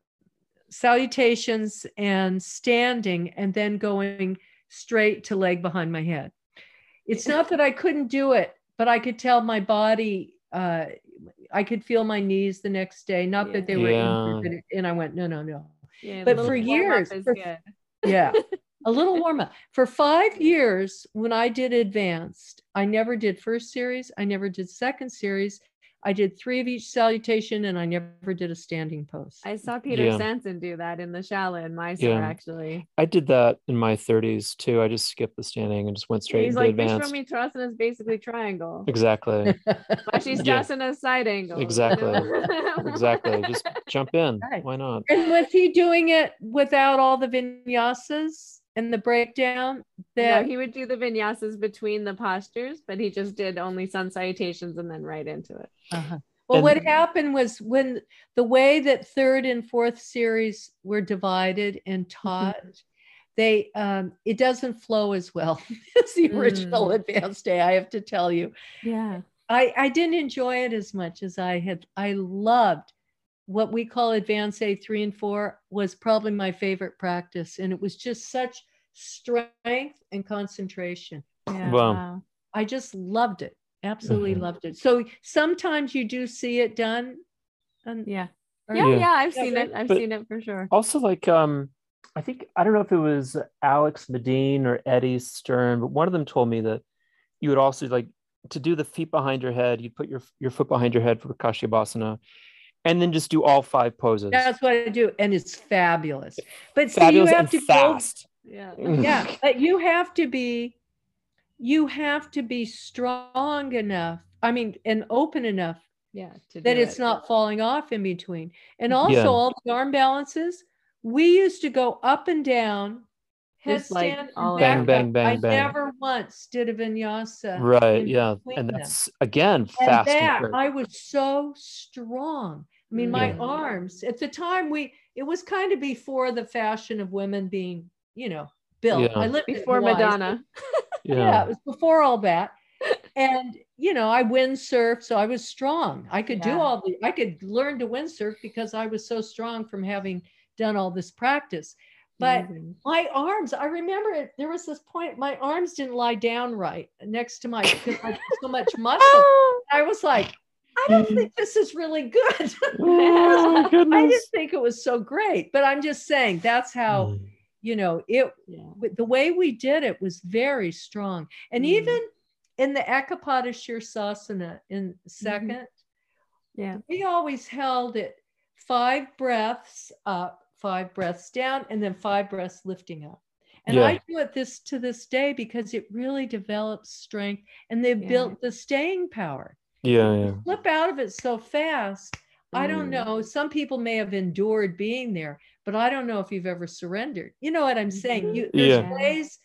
salutations and standing and then going straight to leg behind my head. It's not that I couldn't do it, but I could tell my body. Uh, I could feel my knees the next day. Not that they were Yeah. injured, it- and I went, no, no, no. Yeah, But for years, for- Yeah. a little warm up. For five years, when I did advanced, I never did first series. I never did second series. I did three of each salutation and I never did a standing pose. I saw Peter Yeah. Sanson do that in the Shala in Mysore, Yeah. actually. I did that in my 30s too. I just skipped the standing and just went straight He's into like, advanced. Vishwamitrasana is basically triangle. Exactly. She's Vashisthasana is side angle. Exactly. exactly. Just jump in. Right. Why not? and was he doing it without all the vinyasas and the breakdown? No, he would do the vinyasas between the postures, but he just did only sun salutations and then right into it. Uh-huh. Well, what happened was when the way that third and fourth series were divided and taught, they um, it doesn't flow as well as the original advanced day. I have to tell you, Yeah. I I didn't enjoy it as much as I had. I loved what we call advanced A three and four was probably my favorite practice, and it was just such strength and concentration. Yeah. Wow. I just loved it. Absolutely Mhm. loved it. So sometimes you do see it done. And Yeah. Yeah, Yeah. yeah, I've Yeah, seen but- it. I've but- seen it for sure. Also, like, um, I think I don't know if it was Alex Medin or Eddie Stern, but one of them told me that you would also like to do the feet behind your head. You'd put your your foot behind your head for Kasyapasana, and then just do all five poses. That's what I do, and it's fabulous. But see, Fabulous you have and to go. fast. Yeah. Yeah, but you have to be, you have to be strong enough. I mean, and open enough Yeah. To that it's it. not falling off in between. And also Yeah. all the arm balances, we used to go up and down, Just like headstand, all and Bang, bang, bang, I bang. never once did a vinyasa. Right. Yeah. between And them. that's again and fast and that quick. I was so strong. I mean, my Yeah. arms at the time we it was kind of before the fashion of women being, you know, built. Yeah. I lived before Madonna. Yeah. Yeah. it was before all that. And you know, I windsurfed, so I was strong. I could do all the I could learn to windsurf because I was so strong from having done all this practice. But Amazing. my arms, I remember it, there was this point, my arms didn't lie down right next to my because I had so much muscle. I was like, I don't think this is really good. Oh I just think it was so great, but I'm just saying that's how, Mm. you know, it yeah. the way we did it was very strong. And Mm. even in the Ekapada Shirsasana in 2nd Yeah. we always held it five breaths up, five breaths down, and then five breaths lifting up. And Yeah. I do it this to this day because it really develops strength and they've Yeah. built the staying power. Yeah. Yeah. Flip out of it so fast. I don't Mm. know. Some people may have endured being there, but I don't know if you've ever surrendered. You know what I'm saying? You, there's Yeah. ways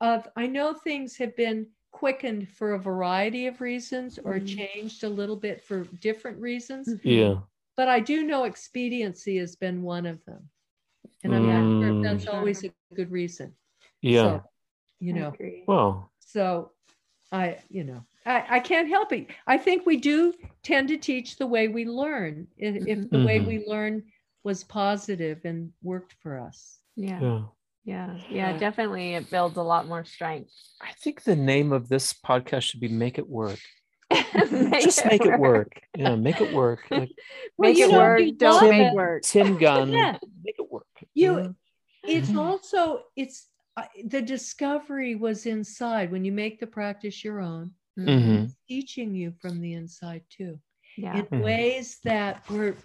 of, I know things have been quickened for a variety of reasons or Mhm. changed a little bit for different reasons Yeah. but I do know expediency has been one of them. And I'm not sure if that's Mm. always a good reason. Yeah. So, you know. Well. so I, you know, I, I can't help it. I think we do tend to teach the way we learn. If, if the way Mhm. we learn was positive and worked for us. Yeah. Yeah. Yeah. Yeah. Yeah. Definitely. It builds a lot more strength. I think the name of this podcast should be "Make It Work." Make Just make it work. Yeah, make it work. Like Well, Make it know, work. you Don't love make it. work. Tim Gunn, Yeah. make it work. You, know? it's also, it's, uh, the discovery was inside when you make the practice your own, Mhm. teaching you from the inside too. Yeah. in Mhm. ways that were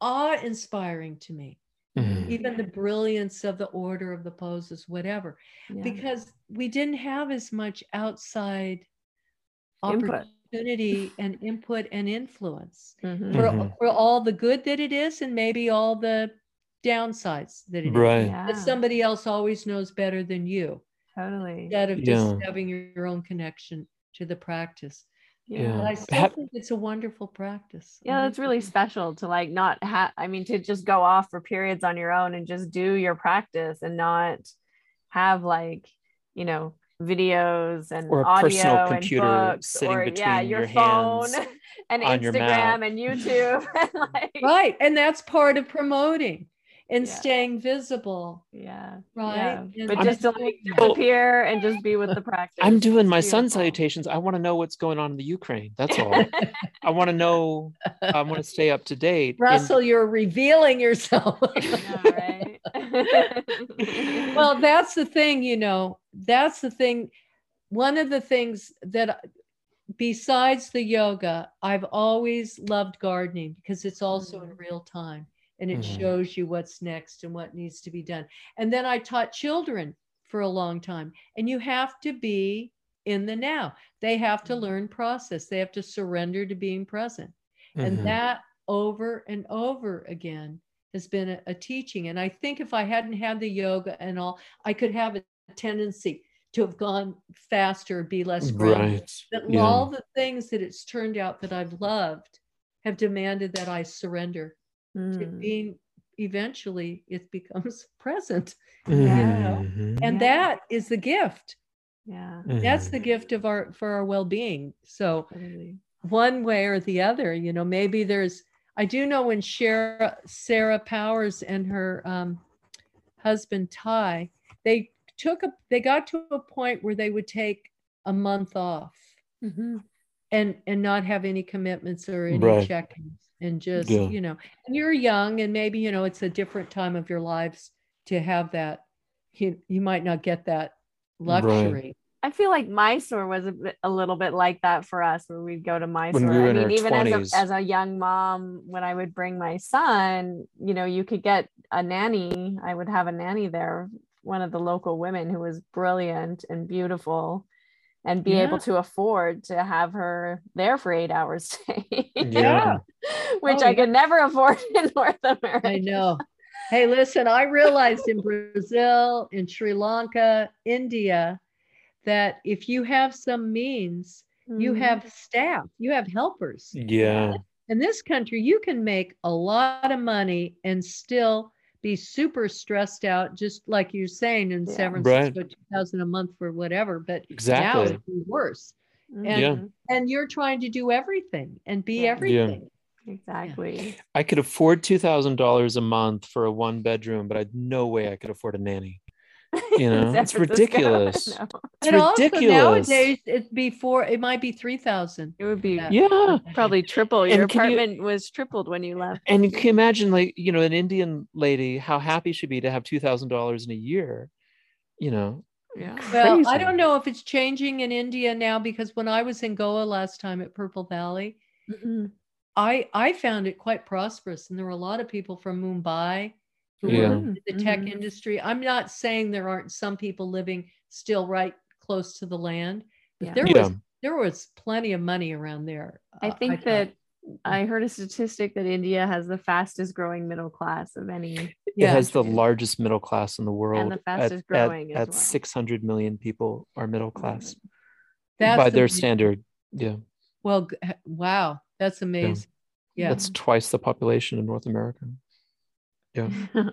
awe inspiring to me. Mhm. Even the brilliance of the order of the poses, whatever, yeah. because we didn't have as much outside Input. opportunity and input and influence Mhm. for, Mhm. for all the good that it is and maybe all the downsides that it is. Right. Yeah. That somebody else always knows better than you. totally. instead of just having your, your own connection to the practice. Yeah. But I still think it's a wonderful practice. yeah it's really special to like not have i mean to just go off for periods on your own and just do your practice and not have like you know videos and Or a audio personal and computer books sitting or yeah between your, your phone hands and on your instagram and youtube and like Right. And that's part of promoting and Yeah. staying visible. yeah Right. yeah. But just to like Yeah. disappear and just be with the practice I'm doing my It's sun salutations. I want to know what's going on in the Ukraine. That's all. I want to know. I want to stay up to date. in- Russell, you're revealing yourself. Yeah, right well, that's the thing, you know, that's the thing. One of the things that, besides the yoga, I've always loved gardening because it's also in Mhm. real time and it Mhm. shows you what's next and what needs to be done. And then I taught children for a long time, and you have to be in the now. They have to learn process, they have to surrender to being present and Mhm. that over and over again has been a, a teaching and i think if i hadn't had the yoga and all i could have a tendency to have gone faster be less grounded right. that Yeah. all the things that it's turned out that i've loved have demanded that i surrender to Mm. being eventually it becomes present Yeah. Mhm. and Yeah. that is the gift yeah that's Mhm. the gift of our for our well-being so totally. one way or the other. You know, maybe there's, I do know when Sarah, Sarah Powers and her um, husband Ty, they took a, they got to a point where they would take a month off Mhm. And and not have any commitments or any Right. check-ins and just Yeah. you know and you're young and maybe you know it's a different time of your lives to have that you, you might not get that Right. luxury I feel like Mysore was a, bit, a little bit like that for us, where we'd go to Mysore. we I mean, even 20s. as a, as a young mom, when I would bring my son, you know, you could get a nanny. I would have a nanny there, one of the local women who was brilliant and beautiful, and be able to afford to have her there for eight hours a day, Yeah. which Oh, I yeah. could never afford in North America. I know. Hey, listen, I realized in Brazil, in Sri Lanka, India, that if you have some means, you Mm. have staff, you have helpers. Yeah. In this country, you can make a lot of money and still be super stressed out, just like you're saying in San Yeah. Francisco, 2000 a month for whatever. But now Exactly. it's even worse. Mhm. Yeah. And you're trying to do everything and be Yeah. everything. exactly. I could afford two thousand dollars a month for a one bedroom, but I'd no way I could afford a nanny. You know, In San it's ridiculous. no. It's and also ridiculous. nowadays, it's before it might be 3000 It would be Yeah. yeah. probably triple. And Your can you- apartment was tripled when you left. And you can imagine, like, you know, an Indian lady, how happy she'd be to have two thousand dollars in a year. You know, Yeah. Well, I don't know if it's changing in India now because when I was in Goa last time at Purple Valley, I I found it quite prosperous, and there were a lot of people from Mumbai who Yeah. were in the tech Mhm. industry. I'm not saying there aren't some people living still right close to the land, but Yeah. there yeah, was there was plenty of money around there. I uh, think thought. that I heard a statistic that India has the fastest growing middle class of any. it yeah, has the largest middle class in the world. the fastest at, growing at, as at well. six hundred million people are middle class that's by their standard. Yeah, Well, wow, that's amazing. Yeah, that's twice the population of North America. Yeah,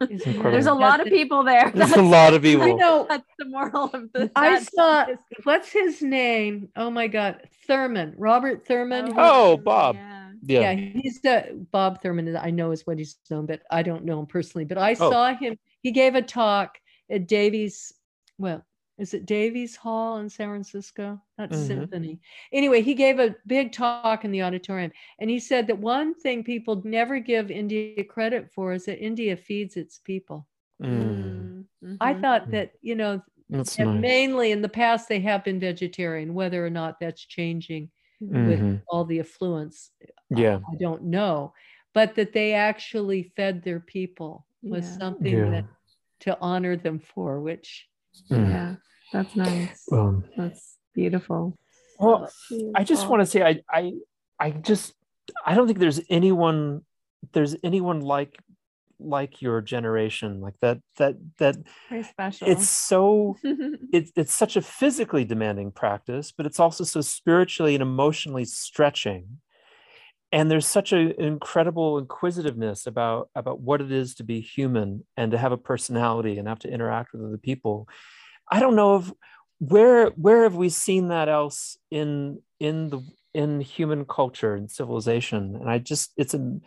There's a lot of people there. there's a lot of people. I people. know. that's the moral of the. I saw what's his name? Oh my God, Thurman, Robert Thurman. who- Oh, oh Bob. Yeah. Yeah, yeah, he's the Bob Thurman. is- I know is what he's known, but I don't know him personally. But I Oh. saw him. He gave a talk at Davies. Well, is it Davies Hall in San Francisco? Not Mhm. Symphony. Anyway, he gave a big talk in the auditorium, and he said that one thing people never give India credit for is that India feeds its people. Mm, Mm, I thought Mm. that you know that's nice. mainly in the past they have been vegetarian. Whether or not that's changing with Mhm. all the affluence Yeah, I don't know, but that they actually fed their people was Yeah. something Yeah. that to honor them for, which Mm. Yeah, that's nice. Um, That's beautiful. well, I just want to say, I, I, I just, I don't think there's anyone, there's anyone like like your generation like that that that Very special. it's so it's it's such a physically demanding practice but it's also so spiritually and emotionally stretching and there's such an incredible inquisitiveness about about what it is to be human and to have a personality and have to interact with other people. I don't know if where where have we seen that else in in the in human culture and civilization? And i just it's a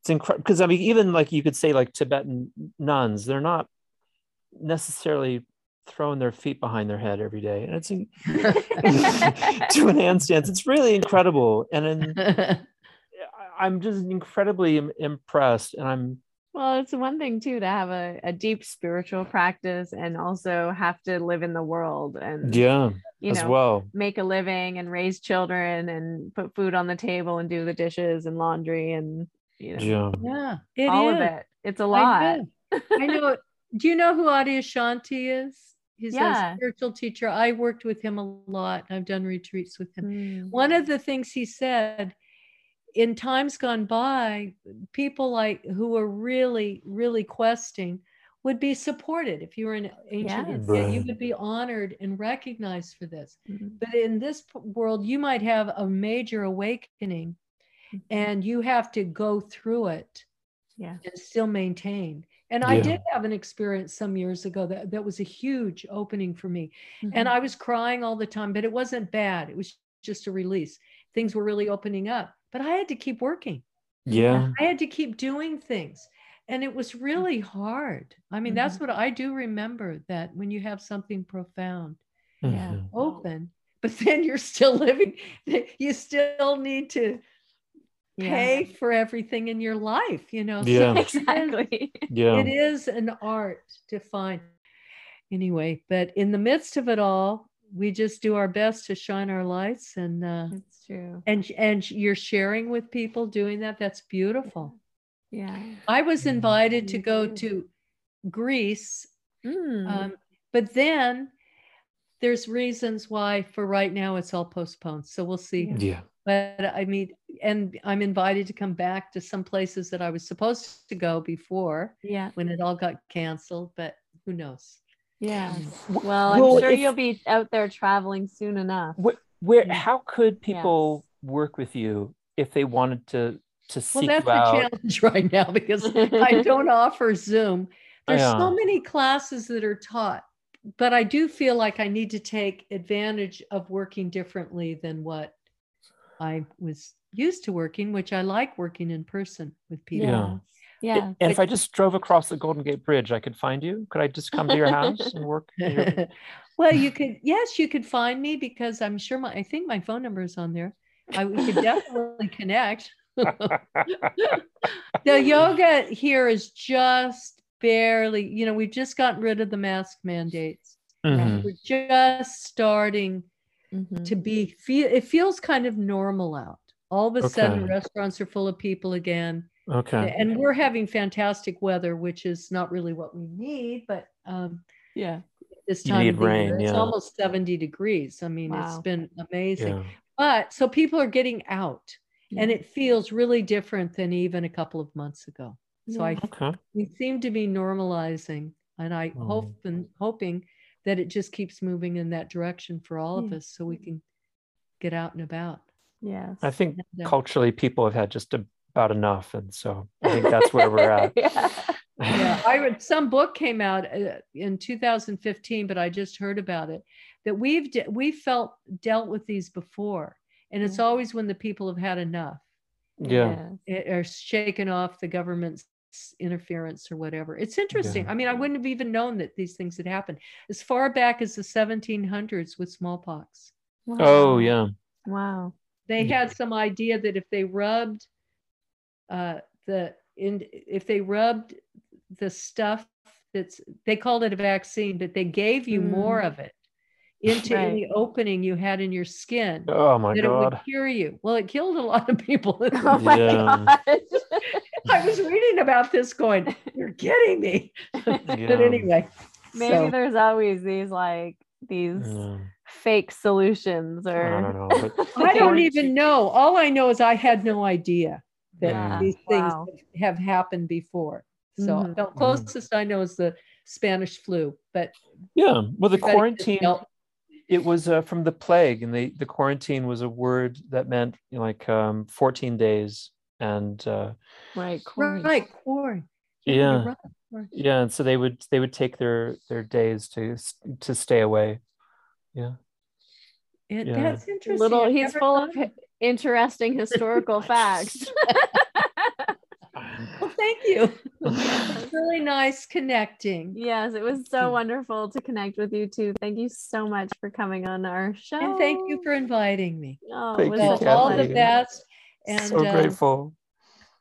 it's incredible because i mean even like you could say like tibetan nuns they're not necessarily throwing their feet behind their head every day. And it's to doing handstands it's really incredible. And in, i'm just incredibly impressed and i'm well, it's one thing too to have a, a deep spiritual practice and also have to live in the world and yeah you as know well make a living and raise children and put food on the table and do the dishes and laundry and you know yeah yeah, it all is. of it. It's a lot. know. I know. Do you know who Adyashanti is? He's Yeah. a spiritual teacher. I worked with him a lot. I've done retreats with him. Mm. One of the things he said in times gone by, people like who were really, really questing would be supported. If you were in ancient Yes. India, you would be honored and recognized for this. Mhm. But in this p- world, you might have a major awakening Mhm. and you have to go through it Yeah. and still maintain. And I did have an experience some years ago that, that was a huge opening for me. And Mhm. I was crying all the time, but it wasn't bad. It was just a release. Things were really opening up, but I had to keep working. yeah I had to keep doing things. And it was really hard. I mean, that's what I do remember that when you have something profound Yeah. Mhm. open, but then you're still living, you still need to Yeah. pay for everything in your life, you know? So Yeah. it is- exactly. yeah it is an art to find anyway but in the midst of it all we just do our best to shine our lights and uh It's true. and and you're sharing with people doing that that's beautiful Yeah. i was invited to go too. to greece Mm. um, but then there's reasons why for right now it's all postponed so we'll see Yeah. yeah but i mean and i'm invited to come back to some places that i was supposed to go before yeah. when it all got canceled but who knows Yeah. W- Well, I'm well, sure if- you'll be out there traveling soon enough. Wh- where Yeah. Mm. how could people work with you if they wanted to to Well, seek that's you out the challenge right now because I don't offer Zoom. There's Yeah. so many classes that are taught, but I do feel like I need to take advantage of working differently than what I was used to working, which I like working in person with people. Yeah. Yes. Yeah. and if i just drove across the golden gate bridge i could find you could i just come to your house and work your- well, you could, yes, you could find me because I'm sure my, I think my phone number is on there. I we could definitely connect. the yoga here is just barely, you know, we've just gotten rid of the mask mandates. Mhm. We're just starting Mhm. to be feel it feels kind of normal out. All of a sudden restaurants are full of people again. Okay And we're having fantastic weather, which is not really what we need, but um Yeah. this time need of the year, it's yeah. almost 70 degrees. I mean, it's been amazing. yeah But so people are getting out and it feels really different than even a couple of months ago. So I okay we seem to be normalizing and i Oh. hope and hoping that it just keeps moving in that direction for all of us so we can get out and about Yes. i think uh, culturally people have had just about enough and so i think that's where we're at yeah. yeah i read some book came out uh, in 2015 but i just heard about it that we've de- we felt dealt with these before and it's Yeah. always when the people have had enough yeah eh, are shaken off the government's interference or whatever. It's interesting. Yeah. I mean, I wouldn't have even known that these things had happened as far back as the 1700s with smallpox. oh yeah Wow. They Yeah. had some idea that if they rubbed uh, the in if they rubbed the stuff that's they called it a vaccine, but they gave you more Mm. of it into Right. any opening you had in your skin. oh my that it would cure you. Well, it killed a lot of people. Oh my Yeah. god. I was reading about this going, you're kidding me. but anyway. Maybe so- there's always these like these Yeah. fake solutions or I don't know, but I don't even know. All I know is I had no idea that Yeah. these things Wow. have happened before. So Mhm. the closest I know is the Spanish flu, but Yeah. Well, the quarantine. It was uh, from the plague and the the quarantine was a word that meant you know, like um 14 days and uh Right. Corey. right, corn. you're yeah right, corn. yeah and so they would they would take their their days to to stay away yeah It- Yeah. That's interesting. Little. I've He's full of hi- interesting historical facts. Well, thank you. It's really nice connecting. yes, it was so wonderful to connect with you too. Thank you so much for coming on our show. And thank you for inviting me. Oh, Thank was you, So all the best. And so uh, grateful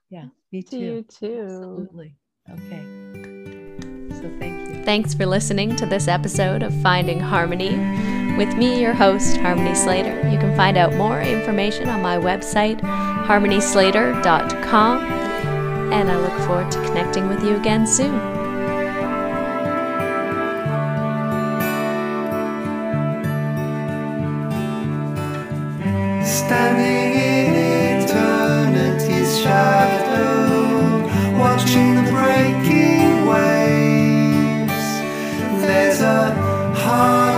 yeah, me to you too. too. Absolutely. Okay. So thank you. Thanks for listening to this episode of Finding Harmony. With me, your host, Harmony Slater. You can find out more information on my website, harmonyslater.com. And I look forward to connecting with you again soon. Standing in eternity's shadow, watching the breaking waves. There's a heart.